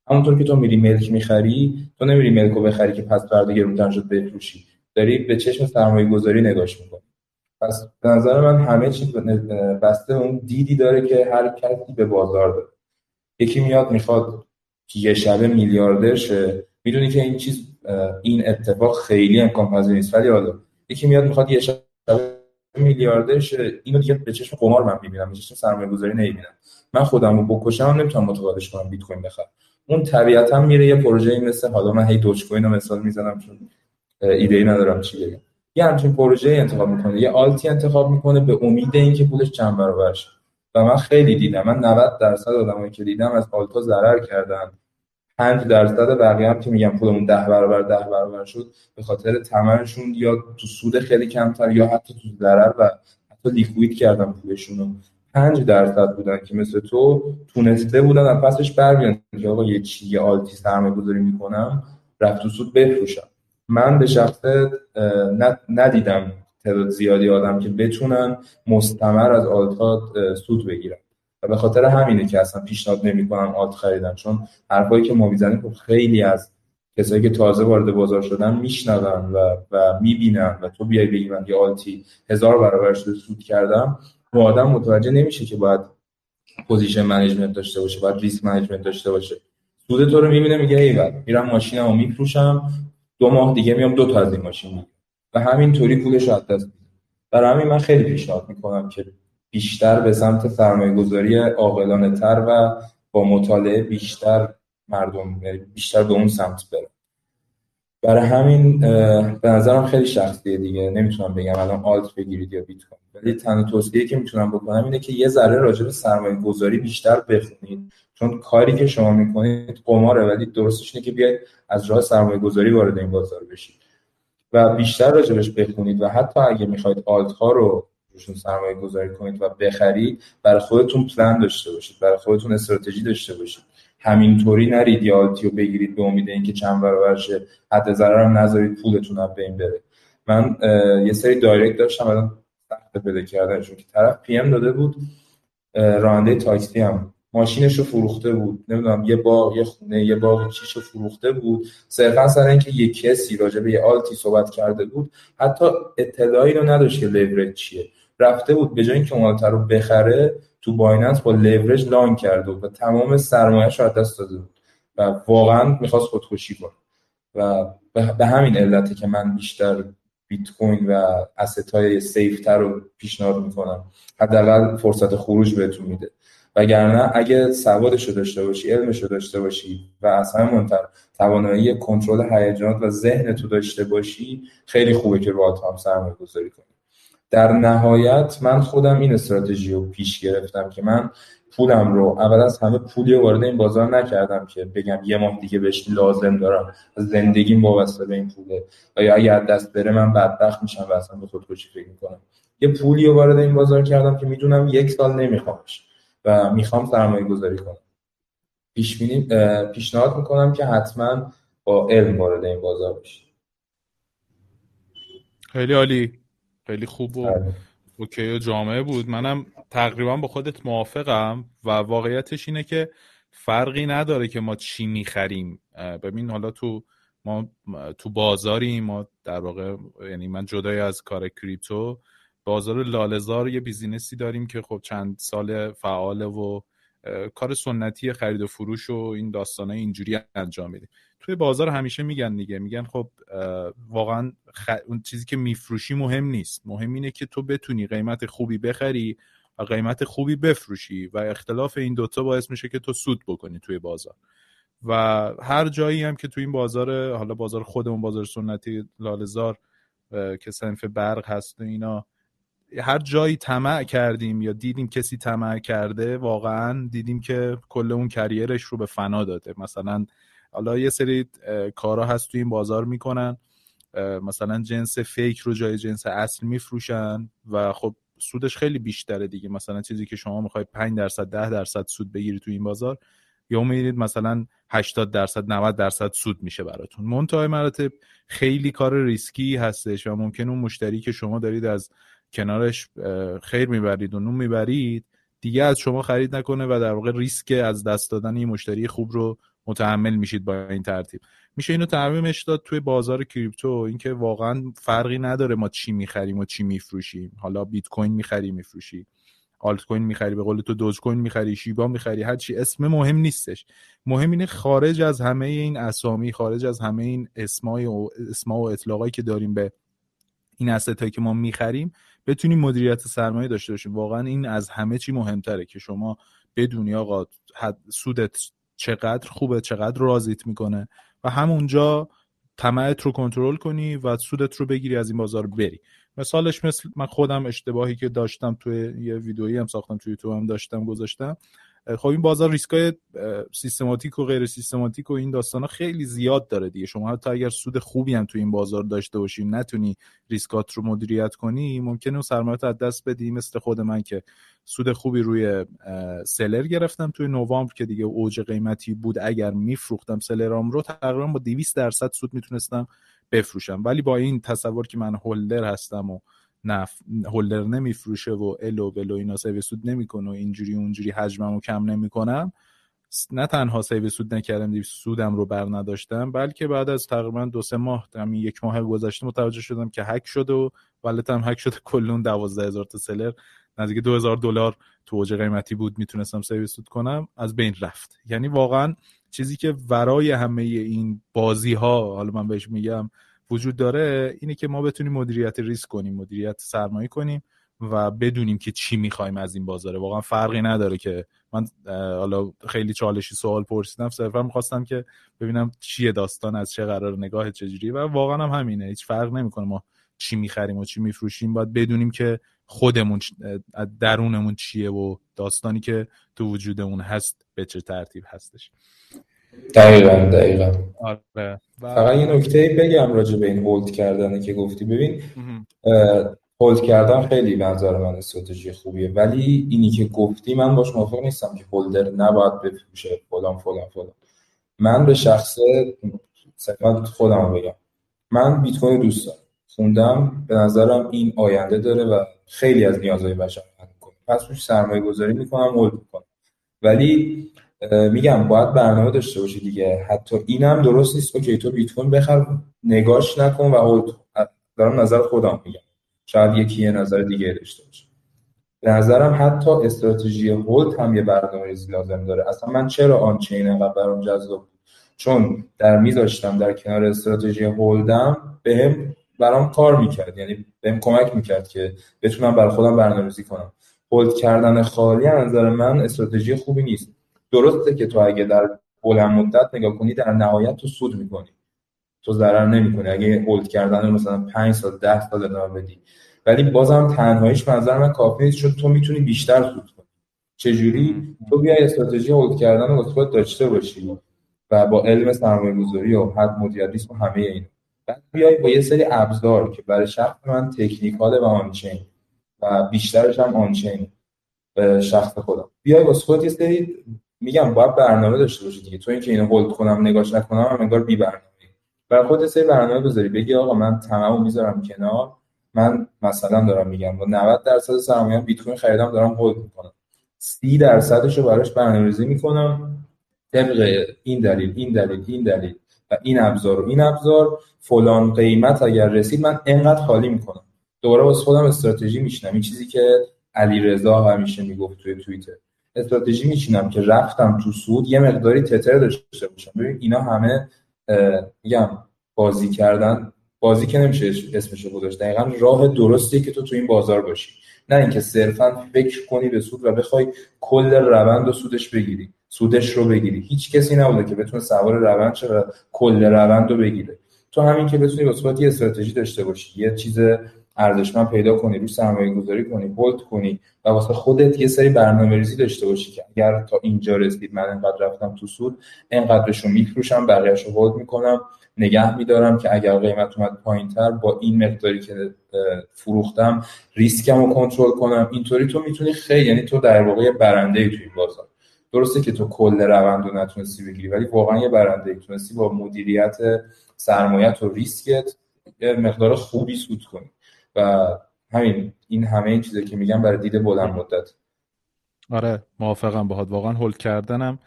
همونطور که تو میری ملک می‌خری تو نمیری ملک رو بخری که پس فردا گرونتر شد بفروشی داری به چشم سرمایه گذاری نگاش می‌کنی. پس به نظر من همه چیز بسته اون دیدی داره که هر کسی به بازار داره یکی میاد می‌خواد یه شبه میلیاردر شه. می‌دونی که این چیز این اتفاق خیلی امکان پذیر نیست. ولی حالا یکی میاد می‌خواد یه شبه میلیاردر شه اینو دیگه به چشم قمار من می‌بینم به چشم سرمایه گذاری نمی‌بینم. من خودم رو بکشم نمی‌تونم متقاعدش کنم بیت کوین بخرم. اون طبیعتا میره یه پروژه مثل حالا من هی دوج کوین رو مثال می‌زنم چون ایده ای ندارم چی بگم. یه همچین پروژه انتخاب می‌کنه. یه آلتی انتخاب می‌کنه به امید اینکه پولش چند برابر شه. و من خیلی دیدم. من 90 درصد آدمایی که دیدم از آلتا ضرر کردن. 5 درصد بقیه هم که میگم پولمون 10 برابر 10 برابر شد به خاطر تمنشون یا تو سود خیلی کمتر یا حتی تو ضرر و حتی لیکوید کردن پولشون رو. 5 درصد بودن که مثل تو تونسته بودن از پسش بر که آقا یه چی آلتی سرمایه گذاری می‌کنم رفت و سود بفروشم. من به شخصه ندیدم تعداد زیادی آدم که بتونن مستمر از آلتا سود بگیرن. و به خاطر همینه که اصلا پیشنهاد نمی‌کنم آلت خریدن چون حرفایی که ما می‌زنیم خب خیلی از کسایی که تازه وارد بازار شدن میشنون و و می‌بینن و تو بیای بگی من یه alt ی هزار برابر شده سود کردم و آدم متوجه نمیشه که باید position management داشته باشه باید risk management داشته باشه. سود تو رو می‌بینه میگه ایول میرم ماشینمو میفروشم دو ماه دیگه میام دو تا از این ماشین و همینطوری پولش رو دست برای همین من خیلی پیشنهاد می‌کنم که بیشتر به سمت سرمایه گذاری عاقلانه تر و با مطالعه بیشتر مردم یعنی بیشتر به اون سمت بره برای همین به نظرم خیلی شخصیه دیگه. نمی‌تونم بگم الان آلت بگیرید یا بیت کوین. ولی تنها توصیه که می‌تونم بکنم اینه که یه ذره راجع به سرمایه گذاری بیشتر بخونید. چون کاری که شما می‌کنید قماره ولی درستش اینه که بیاید از راه سرمایه گذاری وارد این بازار بشید. و بیشتر راجبش بخونید. و حتی اگه می‌خواید آلت ها رو روشون سرمایه گذاری کنید و بخرید برای خودتون پلن داشته باشید برای خودتون استراتژی داشته باشید. همینطوری نرید یا بگیرید به امید اینکه چند برابر شه حد ضرر هم نذارید پولتون هم بین بره. من یه سری direct داشتم الان سخت پیدا کردنشون که طرف PM داده بود راننده تاکسی هم. ماشینش رو فروخته بود. نمی‌دونم یه باغ یه خونه یه باغ چیش رو فروخته بود. صرفا سر اینکه یه کسی راجع به یه alt ی صحبت کرده بود حتی اطلاعی رو نداشت که لورج چیه. رفته بود به جای اینکه اون رو بخره تو بایننس با leverage long کرده و تمام سرمایه‌اش رو دست داده بود و واقعا می‌خواست خودکشی کنه. و به همین علته که من بیشتر بیت کوین و asset های safe تر رو پیشنهاد می‌کنم. حداقل فرصت خروج بهتون میده. وگرنه اگه سوادش رو داشته باشی علمش رو داشته باشی و از همه مهمتر توانایی کنترل هیجانات و ذهن تو داشته باشی خیلی خوبه که با هم سرمایه گذاری کنی. در نهایت من خودم این استراتژی رو پیش گرفتم که من پولم رو اول از همه پولی وارد این بازار نکردم که بگم یه ماه دیگه بهش لازم دارم. زندگیم وابسته به این پوله. و یا اگه از دست بره من بدبخت میشم و اصلا به خودکشی فکر می‌کنم. یه پولی رو وارد این بازار کردم که می‌دونم یک سال نمیخوامش و می‌خوام سرمایه گذاری کنم. پیش پیشنهاد می‌کنم که حتما با علم وارد این بازار بشید خیلی عالی. خیلی خوب و بله. اوکی و جامعه بود. منم تقریبا با خودت موافقم و واقعیتش اینه که فرقی نداره که ما چی می‌خریم. ببین حالا تو ما تو بازاریم ما در واقع یعنی من جدای از کار کریپتو بازار لالزار یه بیزینسی داریم که خب چند سال فعاله و کار سنتی خرید و فروش و این داستانه اینجوری انجام میدیم توی بازار همیشه میگن دیگه میگن خب واقعا اون چیزی که میفروشی مهم نیست. مهم اینه که تو بتونی قیمت خوبی بخری و قیمت خوبی بفروشی و اختلاف این دوتا باعث میشه که تو سود بکنی توی بازار. و هر جایی هم که توی این بازار حالا بازار خودمون بازار سنتی لالزار که سنف برق هست و اینا هر جایی طمع کردیم یا دیدیم کسی طمع کرده واقعا دیدیم که کل اون کریرش رو به فنا داده. مثلا حالا یه سری کارا هست تو این بازار می‌کنن. مثلا جنس فیک رو جای جنس اصل میفروشن و خب سودش خیلی بیشتره دیگه. مثلا چیزی که شما می‌خواید 5 درصد 10 درصد سود بگیری تو این بازار یا میرید مثلا 80 درصد 90 درصد سود میشه براتون. منتهای مراتب خیلی کار ریسکی هستش و ممکن اون مشتری که شما دارید از کنارش خیر می‌برید و نون می‌برید دیگه از شما خرید نکنه و در واقع ریسک از دست دادن این مشتری خوب رو متحمل میشید با این ترتیب. میشه اینو تعمیمش داد توی بازار crypto. اینکه واقعا فرقی نداره ما چی می‌خریم و چی میفروشیم. حالا بیت کوین می‌خری میفروشی. آلت کوین می‌خری به قول تو دوج کوین می‌خری شیبا می‌خری هر چی. اسم مهم نیستش. مهم اینه خارج از همه این اسامی خارج از همه این اسمای و اسما و اطلاقایی که داریم به این هایی که ما می‌خریم بتونیم مدیریت سرمایه داشته باشیم. واقعا این از همه چی مهمتره که شما بدونی آقا سودت چقدر خوبه چقدر رازیت می‌کنه. و همونجا طمعت رو کنترل کنی و سودت رو بگیری از این بازار بری. مثالش مثل من خودم اشتباهی که داشتم توی یه ویدئویی هم ساختم توی یوتیوب هم داشتم گذاشتم. خب این بازار ریسکای سیستماتیک و غیر سیستماتیک و این داستانا خیلی زیاد داره دیگه. شما حتی اگر سود خوبی هم تو این بازار داشته باشی نتونی ریسکات رو مدیریت کنی ممکنه اون سرمایه‌ات از دست بدی. مثل خود من که سود خوبی روی سلر گرفتم توی نوامبر که دیگه اوج قیمتی بود. اگر میفروختم سلرام رو تقریبا با 200 درصد سود می‌تونستم بفروشم. ولی با این تصور که من هولدر هستم و نف holder نمیفروشه و ال و بل و اینا save سود نمی‌کنه و اینجوری اونجوری حجممو کم نمی‌کنم. نه تنها save سود نکردم دیو سودم رو بر نداشتم بلکه بعد از تقریبا دو سه ماه همین یک ماه گذشته متوجه شدم که هک شده و wallet م هک شده کلون دوازده هزار تا سلر. نزدیک دو هزار دلار تو اوج قیمتی بود می‌تونستم save سود کنم. از بین رفت. یعنی واقعا چیزی که ورای همه این بازی ها حالا من بهش میگم وجود داره اینه که ما بتونیم مدیریت ریسک کنیم مدیریت سرمایه کنیم و بدونیم که چی می‌خوایم از این بازاره. واقعا فرقی نداره که من حالا خیلی چالشی سوال پرسیدم صرفا می‌خواستم که ببینم چیه داستان از چه قرار نگاه چجوری و واقعا هم همینه هیچ فرق نمی‌کنه ما چی می‌خریم و چی میفروشیم. باید بدونیم که خودمون درونمون چیه و داستانی که تو وجودمون هست به چه ترتیب هستش. دقیقا دقیقا. آره. فقط یه نکته بگم راجع به این هولد کردنه که گفتی. ببین هولد کردن خیلی نظر من استراتژی خوبیه. ولی اینی که گفتی من باش موافق نیستم که هولدر نباید بفروشه فلان فلان فلان. من به شخص صفت خودم بگم. من بیت کوین دوست دارم. خوندم به نظرم این آینده داره و خیلی از نیازهای بشر پس روش سرمایه گذاری می‌کنم هولد می‌کنم. ولی میگم باید برنامه داشته باشی دیگه. حتی اینم درست نیست. اوکی تو بیت کوین بخر نگاش نکن و هولد دارم نظر خودم میگم. شاید یکی یه نظر دیگه داشته باشه. به نظرم حتی استراتژی هولد هم یه برنامه ریزی لازم داره. اصلا من چرا آن چین انقدر برام جذاب بود؟ چون در میذاشتم در کنار استراتژی هولدم بهم برام کار می‌کرد. یعنی بهم کمک می‌کرد که بتونم برای خودم برنامه‌ریزی کنم. هولد کردن خالی از نظر من استراتژی خوبی نیست. درسته که تو اگه در بلند مدت نگاه کنی در نهایت تو سود می‌کنی. تو ضرر نمی‌کنی. اگه هولد کردن مثلا 5 سال 10 سال ادامه بدی. ولی بازم تنهاییش منظر من کافی نیست چون تو می‌تونی بیشتر سود کنی. چجوری؟ تو بیای استراتژی هولد کردن رو خودت داشته باشی و با علم سرمایه گذاری و حد مدیریت و همه این بعد بیای با یه سری ابزار که برای شخص من تکنیکال و آنچین و بیشترش هم آنچین به شخص خودم. بیای واسه خودت یه سری میگم باید برنامه داشته باشی دیگه. تو اینکه اینو هولد کنم نگاش نکنم هم انگار بی برنامه برای خودت سری برنامه بذاری. بگی آقا من تمامو می‌ذارم کنار. من مثلا دارم میگم با 90 درصد سرمایه بیت کوین خریدم دارم هولد می‌کنم. 30 درصدش رو براش برنامه‌ریزی می‌کنم. طبق این دلیل این دلیل این دلیل و این ابزار و این ابزار. فلان قیمت اگر رسید من انقدر خالی می‌کنم. دوباره واسه خودم استراتژی میشنم این چیزی که علی رضا همیشه می‌گفت توی توییتر. استراتژی میچینم که رفتم تو سود یه مقداری تتر داشته باشم. ببین اینا همه میگم بازی کردن بازی که نمیشه اسمش گذاشت. دقیقا راه درستیه که تو تو این بازار باشی. نه اینکه صرفا فکر کنی به سود و بخوای کل روند و سودش بگیری سودش رو بگیری. هیچ کسی نبوده که بتونه سوار روند شه و کل روند رو بگیره. تو همین که بتونی با یه استراتژی داشته باشی. یه چیز ارزشمند پیدا کنی رو سرمایه گذاری کنی هولد کنی و واسه خودت یه سری برنامه ریزی داشته باشی که اگر تا اینجا رسید من انقدر رفتم تو سود انقدرشو میفروشم بقیهشو هولد می‌کنم. نگه میدارم که اگر قیمت اومد پایینتر با این مقداری که فروختم ریسکم رو کنترل کنم. اینطوری تو می‌تونی خیلی یعنی تو در واقع برنده ای توی بازار. درسته که تو کل روند رو نتونستی بگیری ولی واقعا یه برنده ای تونستی با مدیریت سرمایت و ریسکت مقدار خوبی سود کنی. و همین این همه این چیزی که میگم برای دید بلند مدت. آره موافقم باهات. واقعا هولد کردنم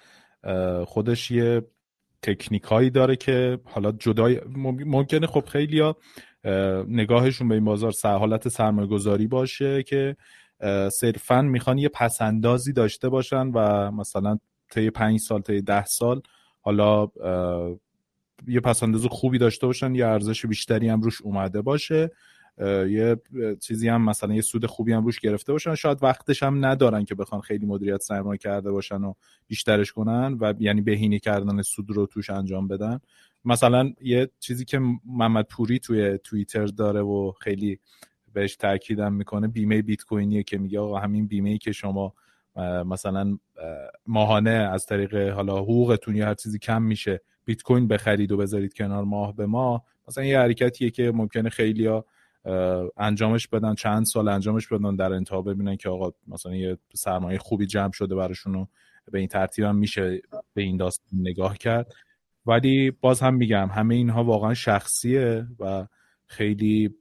خودش یه تکنیک هایی داره که حالا جدای ممکنه خب خیلی ها نگاهشون به این بازار حالت سرمایه گذاری باشه که صرفا می‌خوان یه پسندازی داشته باشن و مثلا طی پنج سال طی ده سال حالا یه پسنداز خوبی داشته باشن یه ارزش بیشتری هم روش اومده باشه. یه چیزی هم مثلا یه سود خوبی هم روش گرفته باشن. شاید وقتش هم ندارن که بخوان خیلی مدیریت سرمایه کرده باشن و بیشترش کنن و یعنی بهینه کردن سود رو توش انجام بدن. مثلا یه چیزی که محمد پوری توی توییتر داره و خیلی بهش تاکیدم می‌کنه بیمه بیت کوینیه که میگه آقا همین بیمه که شما مثلا ماهانه از طریق حالا حقوقتون یا هر چیزی کم میشه بیت کوین بخرید و بذارید کنار ماه به ماه مثلا یه حرکتیه که ممکنه خیلیا انجامش بدن چند سال انجامش بدن در انتها ببینن که آقا مثلا یه سرمایه خوبی جمع شده براشون و به این ترتیب هم میشه به این داستان نگاه کرد. ولی باز هم میگم همه اینها واقعا شخصیه و خیلی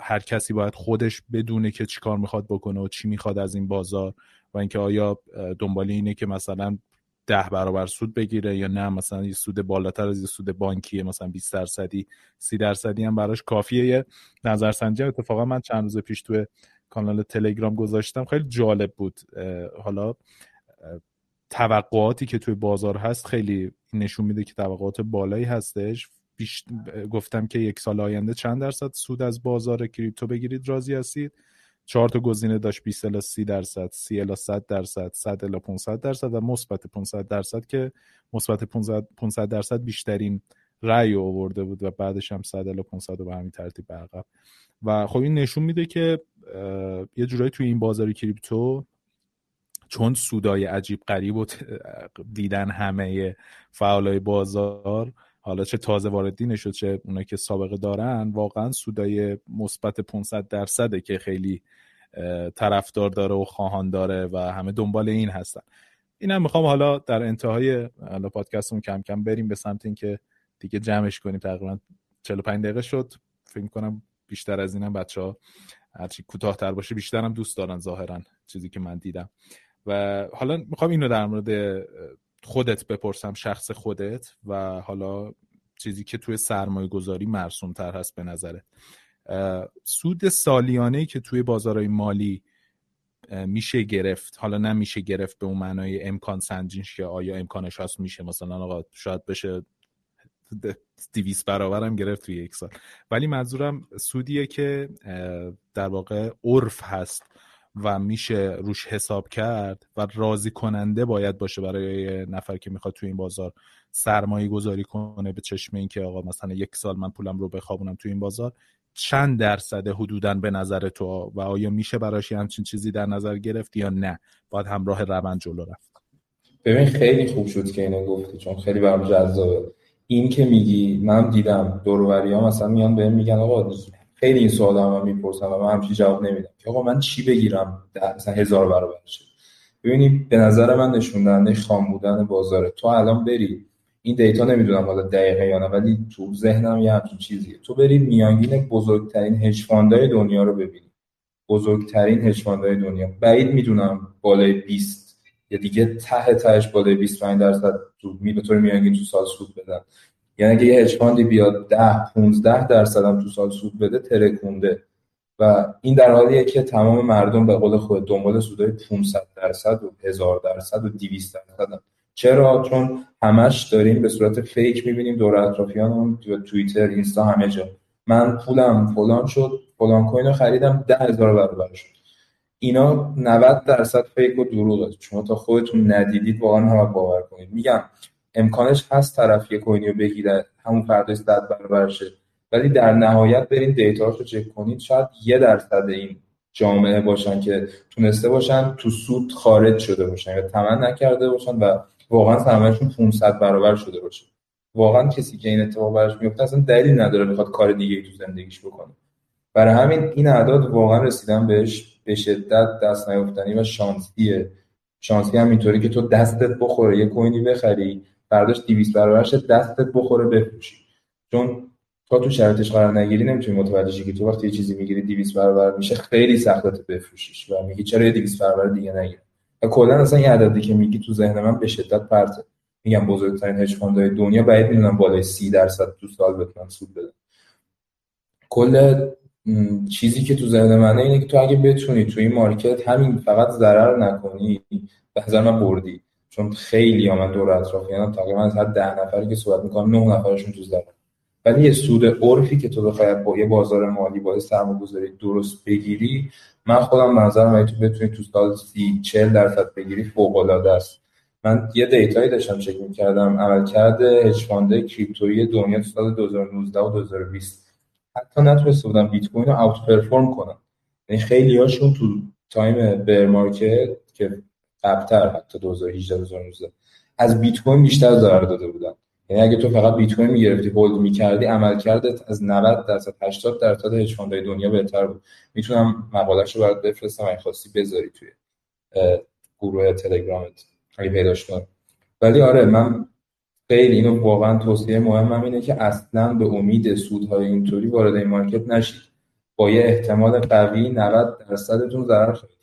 هر کسی باید خودش بدونه که چی کار می‌خواد بکنه و چی می‌خواد از این بازار و اینکه آیا دنبال اینه که مثلا ده برابر سود بگیره یا نه؟ مثلا یه سود بالاتر از یه سود بانکیه مثلا 20 درصدی 30 درصدی هم براش کافیه. یه نظرسنجی اتفاقا من چند روز پیش توی کانال تلگرام گذاشتم. خیلی جالب بود. حالا توقعاتی که توی بازار هست خیلی نشون میده که توقعات بالایی هستش. بیش... گفتم که یک سال آینده چند درصد سود از بازار کریپتو بگیرید راضی هستید. چهار تا گزینه داشت 20 الی 30 درصد 30 الی 100 درصد 100 الی 500 درصد و مثبت 500 درصد که مثبت 500 درصد بیشترین رأی آورده بود و بعدش هم 100 الی 500 به همین ترتیب برقب و خب این نشون میده که یه جورایی توی این بازار کریپتو چون سودای عجیب غریب و دیدن همه فعالای بازار حالا چه تازه واردی نشد چه اونا که سابقه دارن واقعا سودای مثبت 500 درصده که خیلی طرفدار داره و خواهان داره و همه دنبال این هستن. اینم می‌خوام حالا در انتهای حالا پادکستمون کم کم بریم به سمت اینکه دیگه جمعش کنیم. تقریبا 45 دقیقه شد. فکر کنم بیشتر از اینم بچه ها هرچی کوتاهتر باشه بیشترم دوست دارن ظاهرا چیزی که من دیدم. و حالا می‌خوام اینو در مورد خودت بپرسم شخص خودت و حالا چیزی که توی سرمایه گذاری مرسوم تر هست به نظره سود سالیانه که توی بازارهای مالی میشه گرفت. حالا نمیشه گرفت به اون معنای امکان سنجینش که آیا امکانش هست میشه. مثلا آقا شاید بشه دیویس برابرم گرفت توی یک سال. ولی منظورم سودیه که در واقع عرف هست. و میشه روش حساب کرد و راضی کننده باید باشه برای نفر که می‌خواد توی این بازار سرمایه گذاری کنه به چشم اینکه آقا مثلا یک سال من پولم رو بخوابونم توی این بازار چند درصد حدودا به نظر تو و آیا میشه براش همچین چیزی در نظر گرفت یا نه؟ باید همراه روند جلو رفت. ببین خیلی خوب شد که اینو گفتی چون خیلی برام جذابه. این که میگی من دیدم دوروری ها مثلا میان بهم میگن آقا خیلی این سوال هم, می‌پرسن و من همچی جواب نمیدم. که آقا من چی بگیرم مثلا هزار برابر شه؟ ببینید به نظر من نشون خام بودن بازاره. تو الان بری این دیتا نمی‌دونم حالا دقیقه یا نه ولی تو ذهنم یه همچین چیزیه. تو بری میانگین بزرگترین هج دنیا رو ببینی. بزرگترین هج دنیا. بعید می‌دونم بالای 20 یا دیگه ته تهش بالای 25 درصد تو می به میانگین تو سال سود بدن. یعنی اگه یه هج بیاد 10 15 درصد هم تو سال سود بده ترکونده. و این در حالیه که تمام مردم به قول خود دنبال سودای 500 درصد و 1000 درصد و 200 درصد چرا؟ چون همش داریم به صورت فیک می‌بینیم دور اطرافیان تو توییتر اینستا همه جا. من پولم فلان شد فلان کوین رو خریدم ده هزار برابر شد. اینا 90 درصد فیک و دروغه. شما تا خودتون ندیدید واقعا هم باور کنید. میگم امکانش هست طرف یه کوینی رو بگیره همون فرداش صد برابر شه ولی در نهایت برین دیتاهاشو چک کنید شاید یه درصد این جامعه باشن که تونسته باشن تو سود خارج شده باشن. یا تمن نکرده باشن و واقعا سرمایه‌شون 500 برابر شده باشه. واقعا کسی که این اتفاق براش میفته اصلا دلیل نداره بخواد کار دیگه تو زندگیش بکنه. برای همین این اعداد واقعا رسیدن بهش به شدت دست نیافتنی و شانسیه. شانسی هم اینطوری که تو دستت بخوره یه کوینی بخری برداشت 200 برابرش دستت بخوره بفروشی. چون تا تو شرطش قرار نگیری نمی‌تونی متوجه شی که تو وقتی یه چیزی می‌گیری 200 برابر میشه خیلی سخته بفروشیش و میگی چرا یه 200 برابر دیگه نگیری و کلا اصلا این عددی که میگی تو ذهن من به شدت پرته. میگم بزرگترین هج دنیا بعید می‌دونم بالای 30 درصد تو سال بتونن سود بدن. کل چیزی که تو ذهن منه اینه که تو اگه بتونی تو این market همین فقط ضرر نکنی. به نظر من بردی. چون خیلی من دور اطرافیانم تقریبا از هر ده نفری که صحبت می‌کنم نه نفرشون تو ضرر ولی یه سود عرفی که تو بخوای با یه بازار مالی با سرمایه‌گذاری درست بگیری من خودم نظرم اگه تو بتونی تو سال 30 40 درصد بگیری فوق العاده است. من یه data یی داشتم چک می‌کردم. عملکرد hedge fund crypto یی دنیا تو سال 2019 و 2020 حتی نتونسته بودن بیت کوین رو outperform کنن یعنی خیلی هاشون تو time bear market که قبلتر حتی 2018 2019 از بیت کوین بیشتر ضرر داده بودن. یعنی اگه تو فقط بیت کوین می‌گرفتی hold می‌کردی عملکردت از 90 درصد 80 درصد hedge fund های دنیا بهتر بود. می‌تونم مقالهش رو برات بفرستم اگه خواستی بذاری توی گروه تلگرامت اگه پیداش کن ولی آره من خیلی اینو واقعا توصیه مهمم اینه که اصلا به امید سودهای اینطوری وارد این مارکت نشید. با یه احتمال قوی 90 درصدتون ضرر خواهید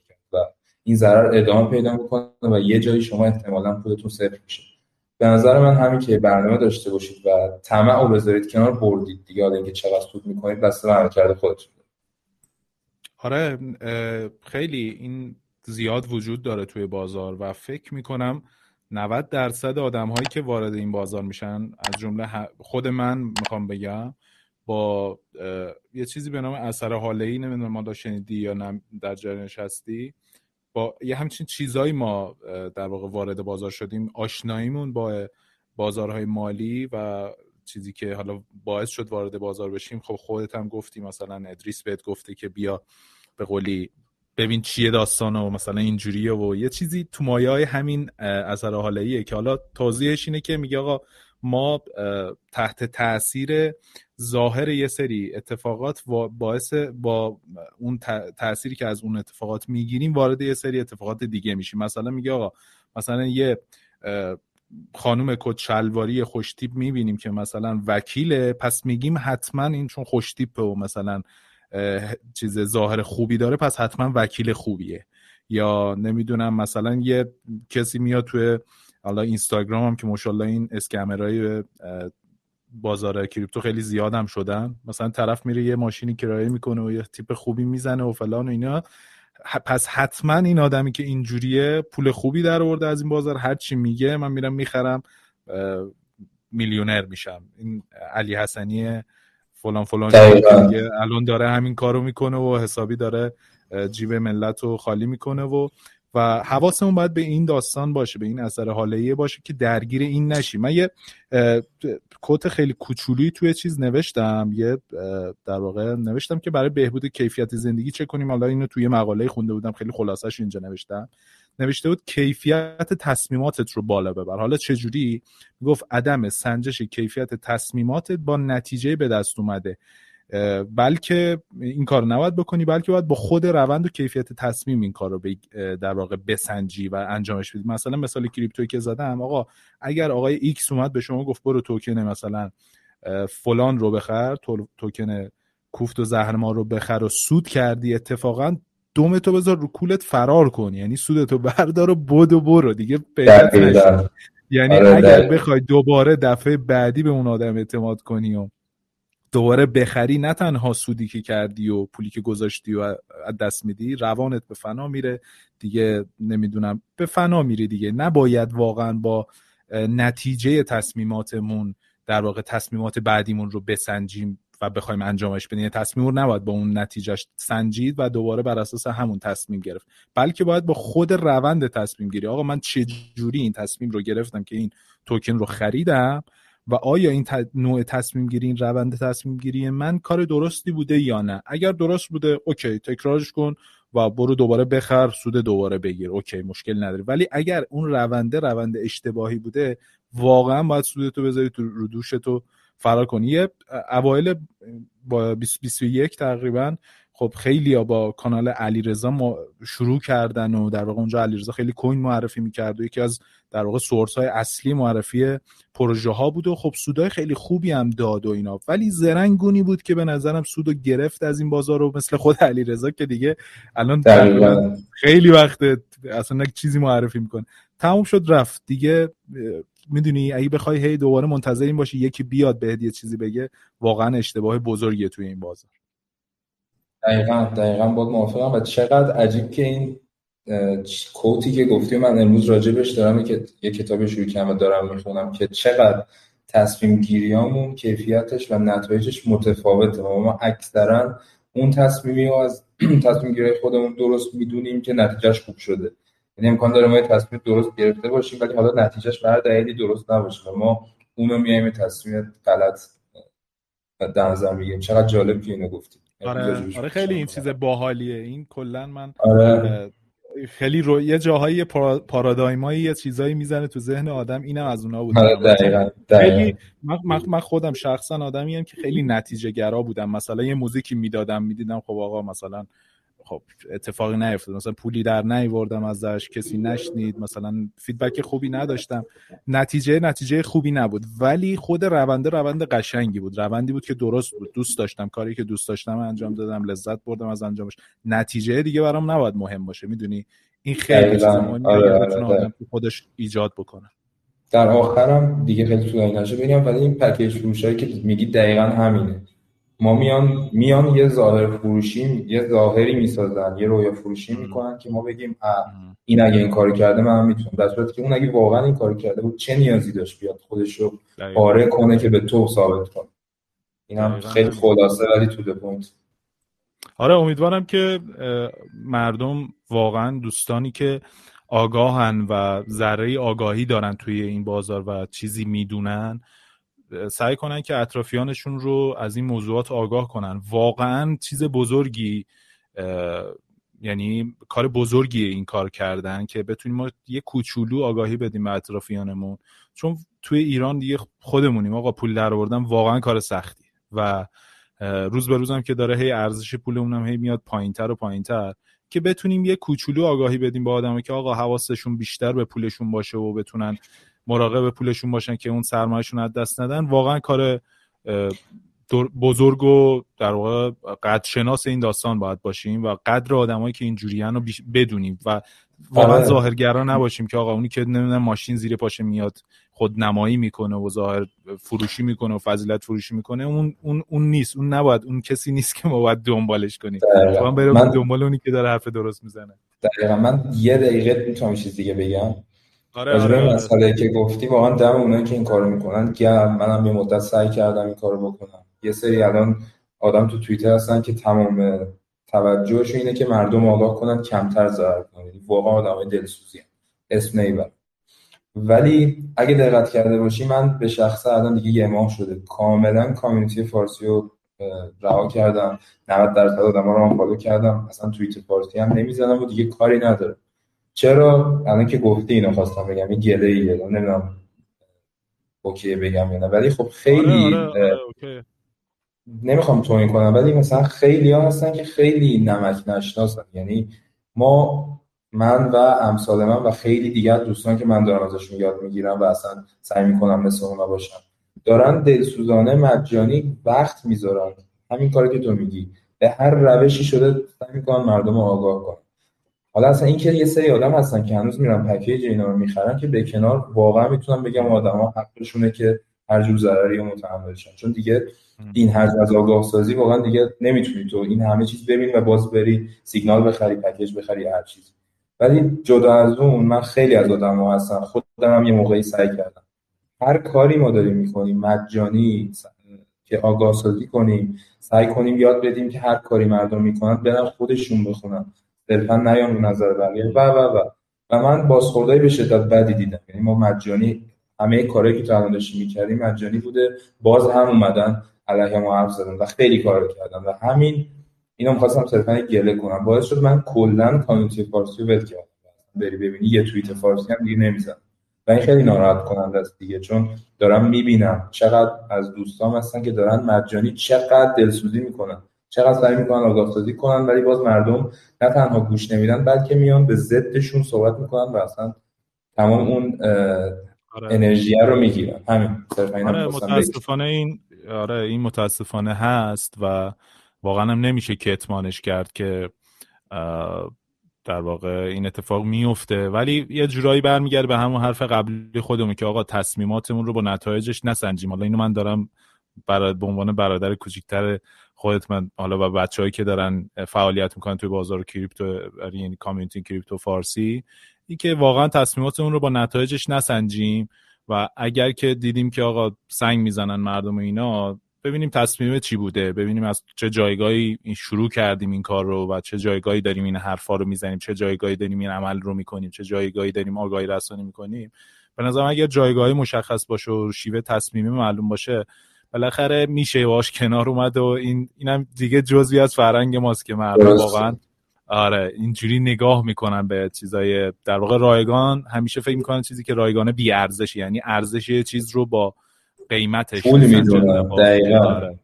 این ضرر ادامه پیدا می‌کنه و یه جایی شما احتمالا پولتون صفر میشه. به نظر من همین که برنامه داشته باشید و طمع رو بذارید کنار بردید دیگه حالا اینکه چقدر سود می‌کنید بس به کرده خودتون. آره خیلی این زیاد وجود داره توی بازار و فکر می‌کنم 90 درصد آدم هایی که وارد این بازار میشن از جمله خود من می‌خوام بگم با یه چیزی به نام اثر حاله ای نمی‌دونم ما شنیدی یا نه در جریانش هستی با یه همچین چیزایی ما در واقع وارد بازار شدیم. آشناییمون با بازارهای مالی و چیزی که حالا باعث شد وارد بازار بشیم. خب خودت هم گفتی مثلا ادریس بهت گفته که بیا به قولی ببین چیه داستانه و مثلا اینجوریه و یه چیزی تو مایه های همین اثر حاله که حالا توضیحش اینه که میگه آقا ما تحت تاثیر ظاهر یه سری اتفاقات باعث با اون تأثیری که از اون اتفاقات می‌گیریم وارد یه سری اتفاقات دیگه میشیم. مثلا میگه آقا مثلا یه خانوم کت شلواری خوشتیپ می‌بینیم که مثلا وکیله پس میگیم حتما این چون خوشتیپه و مثلا چیز ظاهر خوبی داره پس حتما وکیل خوبیه. یا نمی‌دونم مثلا یه کسی میاد توی حالا اینستاگرام هم که مشالله این اسکمرهای بازار کریپتو خیلی زیاد هم شدن. مثلا طرف میره یه ماشینی کرایه می‌کنه و یه تیپ خوبی می‌زنه و فلان و اینا. پس حتما این آدمی که اینجوریه پول خوبی در آورده از این بازار. هر چی میگه من میرم می‌خرم میلیونر میشم. این علی حسنی فلان فلان. الان داره همین کارو می‌کنه و حسابی داره جیب ملت رو خالی می‌کنه و و حواسمون باید به این داستان باشه به این اثر حالیه باشه که درگیر این نشی من یه کت خیلی کوچولی توی چیز نوشتم یه در واقع نوشتم که برای بهبود کیفیت زندگی چه کنیم. حالا اینو توی مقاله خونده بودم خیلی خلاصش اینجا نوشتم. نوشته بود کیفیت تصمیماتت رو بالا ببر. حالا چه جوری؟ گفت عدم سنجش کیفیت تصمیماتت با نتیجه به دست اومده. بلکه این کار نباید بکنی بلکه باید با خود روند و کیفیت تصمیم این کار رو در واقع بسنجی و انجامش بدی. مثلا مثال crypto یی که زدم آقا اگر آقای X اومد به شما گفت برو توکن مثلا فلان رو بخر تو- توکن کوفت و زهرمار رو بخر و سود کردی اتفاقا دومتو بذار رو کولت فرار کن. یعنی سودتو بردار و بدو برو. دیگه یعنی آره، اگر. بخوای دوباره دفعه بعدی به اون آدم اعتماد کنی و دوباره بخری نه تنها سودی که کردی و پولی که گذاشتی و از دست میدی روانت به فنا میره. دیگه نمی‌دونم به فنا میره دیگه. نباید واقعا با نتیجه تصمیماتمون در واقع تصمیمات بعدیمون رو بسنجیم و بخوایم انجامش بدیم. یعنی تصمیم رو نباید با اون نتیجهش سنجید و دوباره بر اساس همون تصمیم گرفت. بلکه باید با خود روند تصمیم گیری. آقا من چه جوری این تصمیم رو گرفتم که این توکن رو خریدم؟ و آیا این. نوع تصمیم گیری این روند تصمیم گیری من کار درستی بوده یا نه؟ اگر درست بوده okay تکرارش کن و برو دوباره بخر سود دوباره بگیر. okay مشکل نداره. ولی اگر اون رونده روند اشتباهی بوده واقعا باید سودتو بذاری تو رو دوشتو فرار کنی. یه اوایل با 2021 تقریبا خب خیلی ها با کانال علیرضا ما شروع کردن و در واقع اونجا علیرضا خیلی کوین معرفی می‌کرد و یکی از در واقع سورس های اصلی معرفی پروژه ها بود و خب سودای خیلی خوبی هم داد و اینا. ولی زرنگونی بود که به نظرم سودو گرفت از این بازار رو مثل خود علیرضا که دیگه الان خیلی وقت اصلا نه چیزی معرفی می‌کنه. تموم شد رفت. دیگه می‌دونی اگه بخوای هی دوباره منتظر این باشی یکی بیاد بهت یه چیزی بگه واقعا اشتباه بزرگیه توی این بازار. دقیقا دقیقا باید موافقم. و چقدر عجیب که این کوتی که گفتی من امروز راجبش دارم یه یه کتابی شروع کردم و دارم می‌خونم که چقدر تصمیم گیریامون کیفیتش و نتایجش متفاوته. و ما اکثرا اون تصمیمی رو از تصمیم گیری خودمون درست می‌دونیم که نتیجهش خوب شده. یعنی امکان داره ما یه تصمیم درست گرفته باشیم ولی حالا نتیجهش به هر درست نباشه و ما اونو میایم تصمیم غلط در نظر می‌گیریم. چقدر جالب که اینو گفتی. آره آره خیلی این چیز باحالیه. این کلا من آره. خیلی رو یه جاهایی پارا... پارادایمایی یه چیزایی می‌زنه تو ذهن آدم اینم از اونها بود. آره دقیقا خیلی من, من, من خودم شخصا آدمی هم که خیلی نتیجه گرا بودم. مثلا یه موزیکی می‌دادم می‌دیدم خب آقا مثلا خب اتفاقی نیفتاد. مثلا پولی در نیوردم ازش کسی نشنید. مثلا فیدبک خوبی نداشتم. نتیجه نتیجه خوبی نبود. ولی خود رونده روند قشنگی بود. روندی بود که درست بود. دوست داشتم. کاری که دوست داشتم انجام دادم. لذت بردم از انجامش. نتیجه دیگه برام نباید مهم باشه. می‌دونی؟ این خیلی چیز آره، اگر آره، تو خودش ایجاد بکنه. در آخرم دیگه خیلی طولانی نشه بگم ولی این پکیج فروشایی که میگی دقیقا همینه. ما میان میان یه ظاهر فروشی یه ظاهری می‌سازن یه رویا فروشی. می‌کنن که ما بگیم این اگه این کارو کرده من می‌تونم در صورتی که اون اگه واقعا این کارو کرده بود چه نیازی داشت بیاد خودش رو. پاره کنه که به تو ثابت کنه این هم دقیقاً خیلی. خلاصه ولی تو پوینت آره امیدوارم که مردم واقعا دوستانی که آگاهن و ذره آگاهی دارن توی این بازار و چیزی می‌دونن سعی کنن که اطرافیانشون رو از این موضوعات آگاه کنن. واقعا چیز بزرگی یعنی کار بزرگیه این کار کردن که بتونیم ما یه کوچولو آگاهی بدیم به اطرافیانمون. چون توی ایران دیگه خودمونیم آقا پول در آوردن واقعا کار سختی. و روز به روزم که داره هی ارزش پولمون هم هی میاد پایینتر و پایینتر که بتونیم یه کوچولو آگاهی بدیم به آدم که آقا حواسشون بیشتر به پولشون باشه و بتونن مراقب پولشون باشن که اون سرمایهشون از دست ندن. واقعا کار بزرگ و در واقع قدرشناس این داستان باید باشیم و قدر آدمایی که اینجوریان رو بدونیم و واقعا آره. ظاهرگرا نباشیم که آقا اونی که نمی‌دونم ماشین زیر پاشه میاد خود نمایی می‌کنه و ظاهر فروشی می‌کنه و فضیلت فروشی می‌کنه اون اون اون نیست. اون نباید اون کسی نیست که ما باید دنبالش کنیم. هم بریم من- دنبال اونی که داره حرف درست می‌زنه. دقیقا. من یه دقیقه می‌تونم چیز دیگه بگم؟ آره آره, آره. مسئله که گفتی واقعا دم اونایی که این کارو می‌کنن گرم منم یه مدت سعی کردم این کارو بکنم. یه سری الان آدم تو توییتر هستن که تمام توجهش اینه که مردم آگاه کنن کمتر ضرر کنن. یعنی واقعا آدمای دلسوزی اسم نمی‌برم ولی اگه دقت کرده باشی من به شخصه الان دیگه یه ماه شده. کاملا کامیونیتی فارسی رو رها کردم. 90 درصد آدم رو هم فالو کردم. اصلا توییت فارسی هم نمی‌زنم و دیگه کاری نداره چرا الان که گفتی اینو خواستم بگم این گله ایه نمی‌دونم اوکی بگم یا نه. ولی خب خیلی آره آره, آره، نمی‌خوام توهین کنم ولی مثلا خیلی ها هستن که خیلی نمک نشناسن. یعنی ما من و امثال من و خیلی دیگر دوستان که من دارم ازشون یاد می‌گیرم و اصلا سعی می‌کنم مثل اونا باشم دارن دلسوزانه مجانی وقت می‌ذارن. همین کاری که تو میگی. به هر روشی شده سعی می‌کنن مردم رو آگاه کنن. حالا اصلا این که یه سری آدم هستن که هنوز میرن پکیج اینا رو می‌خرن که به کنار واقعا می‌تونم بگم آدما حقشونه که هر جور ضرری رو متحمل چون دیگه این هر از آگاه سازی واقعا دیگه نمی‌تونی تو این همه چیز ببین و باز بری سیگنال بخری پکیج بخری هر چیز. ولی جدا از اون من خیلی از آدم ها هستم خودم هم یه موقعی سعی کردم. هر کاری ما داریم می‌کنیم مجانی که آگاه سازی کنیم سعی کنیم یاد بدیم که هر کاری مردم می‌کنن برن خودشون بخونن. صرفا نیام رو نظر بقیه. و و و. و من بازخوردهای به شدت بدی دیدم. یعنی ما مجانی همه کارهایی که تا می‌کردیم مجانی بوده. باز هم اومدن علیه ما حرف زدن و خیلی کار کردن. و همین اینو می‌خواستم صرفا گله کنم. باعث شد من کلا کامیونیتی فارسی رو ول کردم. بری ببینی یه توییت فارسی هم دیگه نمی‌زنم. و این خیلی ناراحت کننده است دیگه چون دارم می‌بینم چقدر از دوستام هستن که دارن مجانی چقدر دلسوزی می‌کنن. چقدر سعی می‌کنن آگاه سازی کنن ولی باز مردم نه تنها گوش نمیدن بلکه میان به ضدشون صحبت می‌کنن و اصلا تمام اون آره. انرژی رو می‌گیرن. همین. آره متاسفانه این آره این متاسفانه هست و واقعا هم نمیشه کتمانش کرد که در واقع این اتفاق میفته ولی یه جورایی برمیگرده به همون حرف قبلی خودمون که آقا تصمیماتمون رو با نتایجش نسنجیم. حالا اینو من دارم برای به عنوان برادر کوچیکتر خودت من حالا و بچههایی که دارن فعالیت می‌کنن توی بازار کریپتو یعنی کامیونیتی کریپتو فارسی این که واقعا تصمیماتمون رو با نتایجش نسنجیم و اگر که دیدیم که آقا سنگ می‌زنن مردم اینا ببینیم تصمیم چی بوده ببینیم از چه جایگاهی شروع کردیم این کار رو و چه جایگاهی داریم این حرفا رو می‌زنیم چه جایگاهی داریم این عمل رو می‌کنیم چه جایگاهی داریم آگاهی رسانی می‌کنیم. به نظرم اگر جایگاهی مشخص باشه و شیوه تصمیمی معلوم باشه بالاخره میشه باش کنار اومد و این اینم دیگه جزوی از فرهنگ ماست که مردم واقعا آره اینجوری نگاه می‌کنن به چیزای در واقع رایگان همیشه فکر می‌کنن چیزی که رایگانه بی ارزش یعنی ارزش یه چیز رو با قیمتش پول می‌دونن. دقیقا. آره.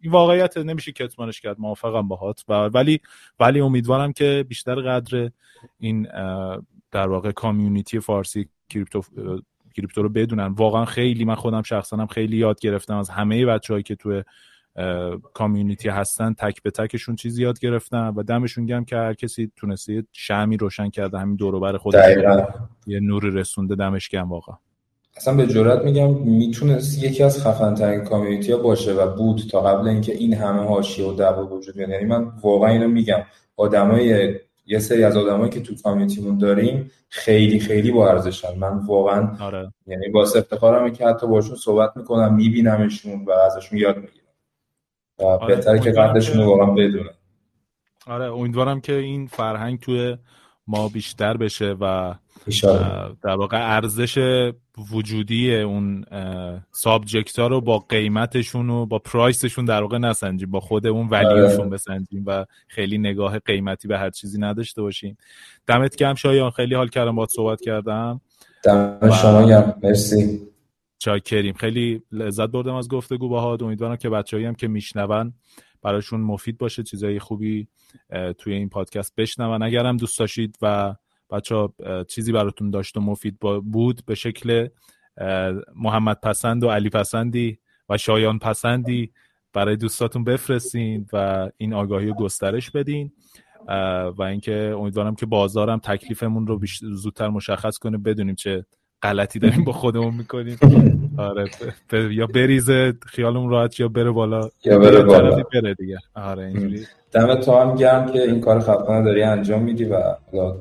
این واقعیت نمیشه کتمانش کرد موافقم باهات. و ولی ولی امیدوارم که بیشتر قدر این در واقع کامیونیتی فارسی کریپتو کریپتو رو بدونن. واقعا خیلی من خودم شخصا هم خیلی یاد گرفتم از همه بچههایی که تو کامیونیتی هستن تک به تکشون چیزی یاد گرفتن و دمشون گم که هر کسی تونسته شمی روشن کرده همین دور بر خودش. یه نوری رسونده دمش گم واقعا. اصلا به جرات میگم می‌تونست یکی از خفن ترین کامیونیتی ها باشه و بود تا قبل اینکه این همه حاشیه و دعوا وجود بیاد. یعنی من واقعا اینو میگم. آدمای یه سری از آدمایی که تو کامیونیتیمون داریم خیلی خیلی با ارزشن من واقعا آره. یعنی با افتخارم که حتی باشون صحبت می‌کنم میبینمشون و ازشون یاد می‌گیرم و آره. بهتره که قدرشون رو واقعا بدونن آره امیدوارم که این فرهنگ توی ما بیشتر بشه و در واقع ارزش وجودی اون سابجکت ها رو با قیمتشون و با پرایسشون در واقع نسنجیم با خود اون ولیوشون آره. بسنجیم و خیلی نگاه قیمتی به هر چیزی نداشته باشیم. دمت گرم شایان خیلی حال کردم باید صحبت کردم. دم شما گرم. مرسی. چاکریم. خیلی لذت بردم از گفتگو باهات. امیدوارم که بچه‌ای هم که میشنون براشون مفید باشه چیزای خوبی توی این پادکست بشنون. اگرم دوست داشتید و بچه چیزی براتون داشت و مفید بود به شکل محمد پسند و علی پسندی و شایان پسندی برای دوستاتون بفرستین و این آگاهی رو گسترش بدین. و اینکه امیدوارم که بازارم تکلیفمون رو زودتر مشخص کنه بدونیم چه غلطی داریم با خودمون می‌کنیم. آره یا بریزه خیالمون راحت یا بره بالا. یا بره بالا. بره دیگه. آره اینجوری. دم تو هم گرم که این کار خفنه داری انجام میدی و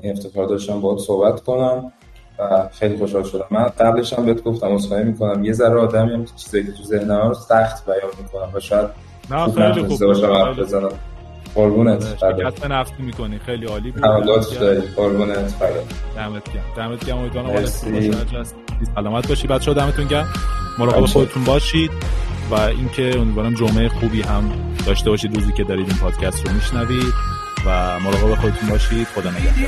این افتخار داشتم باید صحبت کنم و خیلی خوشحال شدم. من قبلش هم بهت گفتم اصخایی می‌کنم. یه ذره آدمی هم چیزایی که تو ذهنم رو سخت بیان می‌کنم و شاید نه خیلی خوب. باشم حرف بزنم. قربونت شکست می‌کنی. خیلی عالی بود. حالات داری قربونت دمت گرم. دمت گرم. امیدوارم باشه. سلامت باشی. بچه‌ها دمتون گرم. مراقب خودتون باشید و اینکه امیدوارم جمعه خوبی هم داشته باشید روزی که دارید این پادکست رو میشنوید و مراقب خودتون باشید. خدا نگهدار.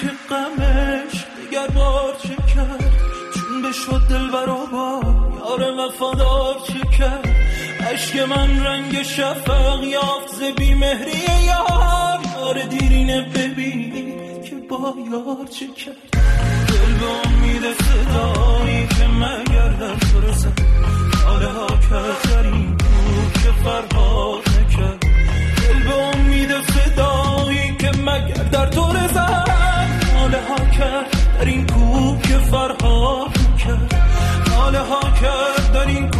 که غمش دیگر بار چه کرد؟ چون به شد دل با یار وفادار چه کرد؟ عشق من رنگ شفق یافت ز بیمهری یار. یار دیرینه ببین که با یار چه کرد؟ دل به امید صدایی که مگر در تو رسد ها کرد که فرهاد نکرد. دل به امید صدایی که مگر در تو رسد ها کرد. در این کوه که فرهاد نکرد. ها کرد در این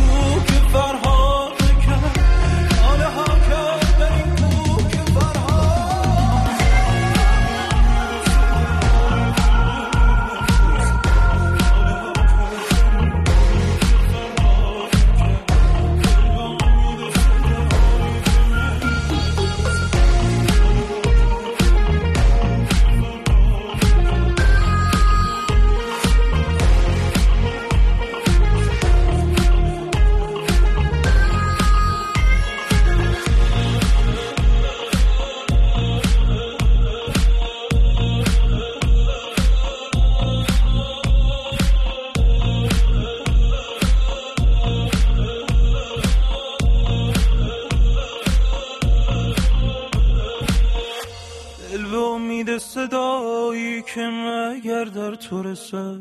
که مگر در تو رسد؟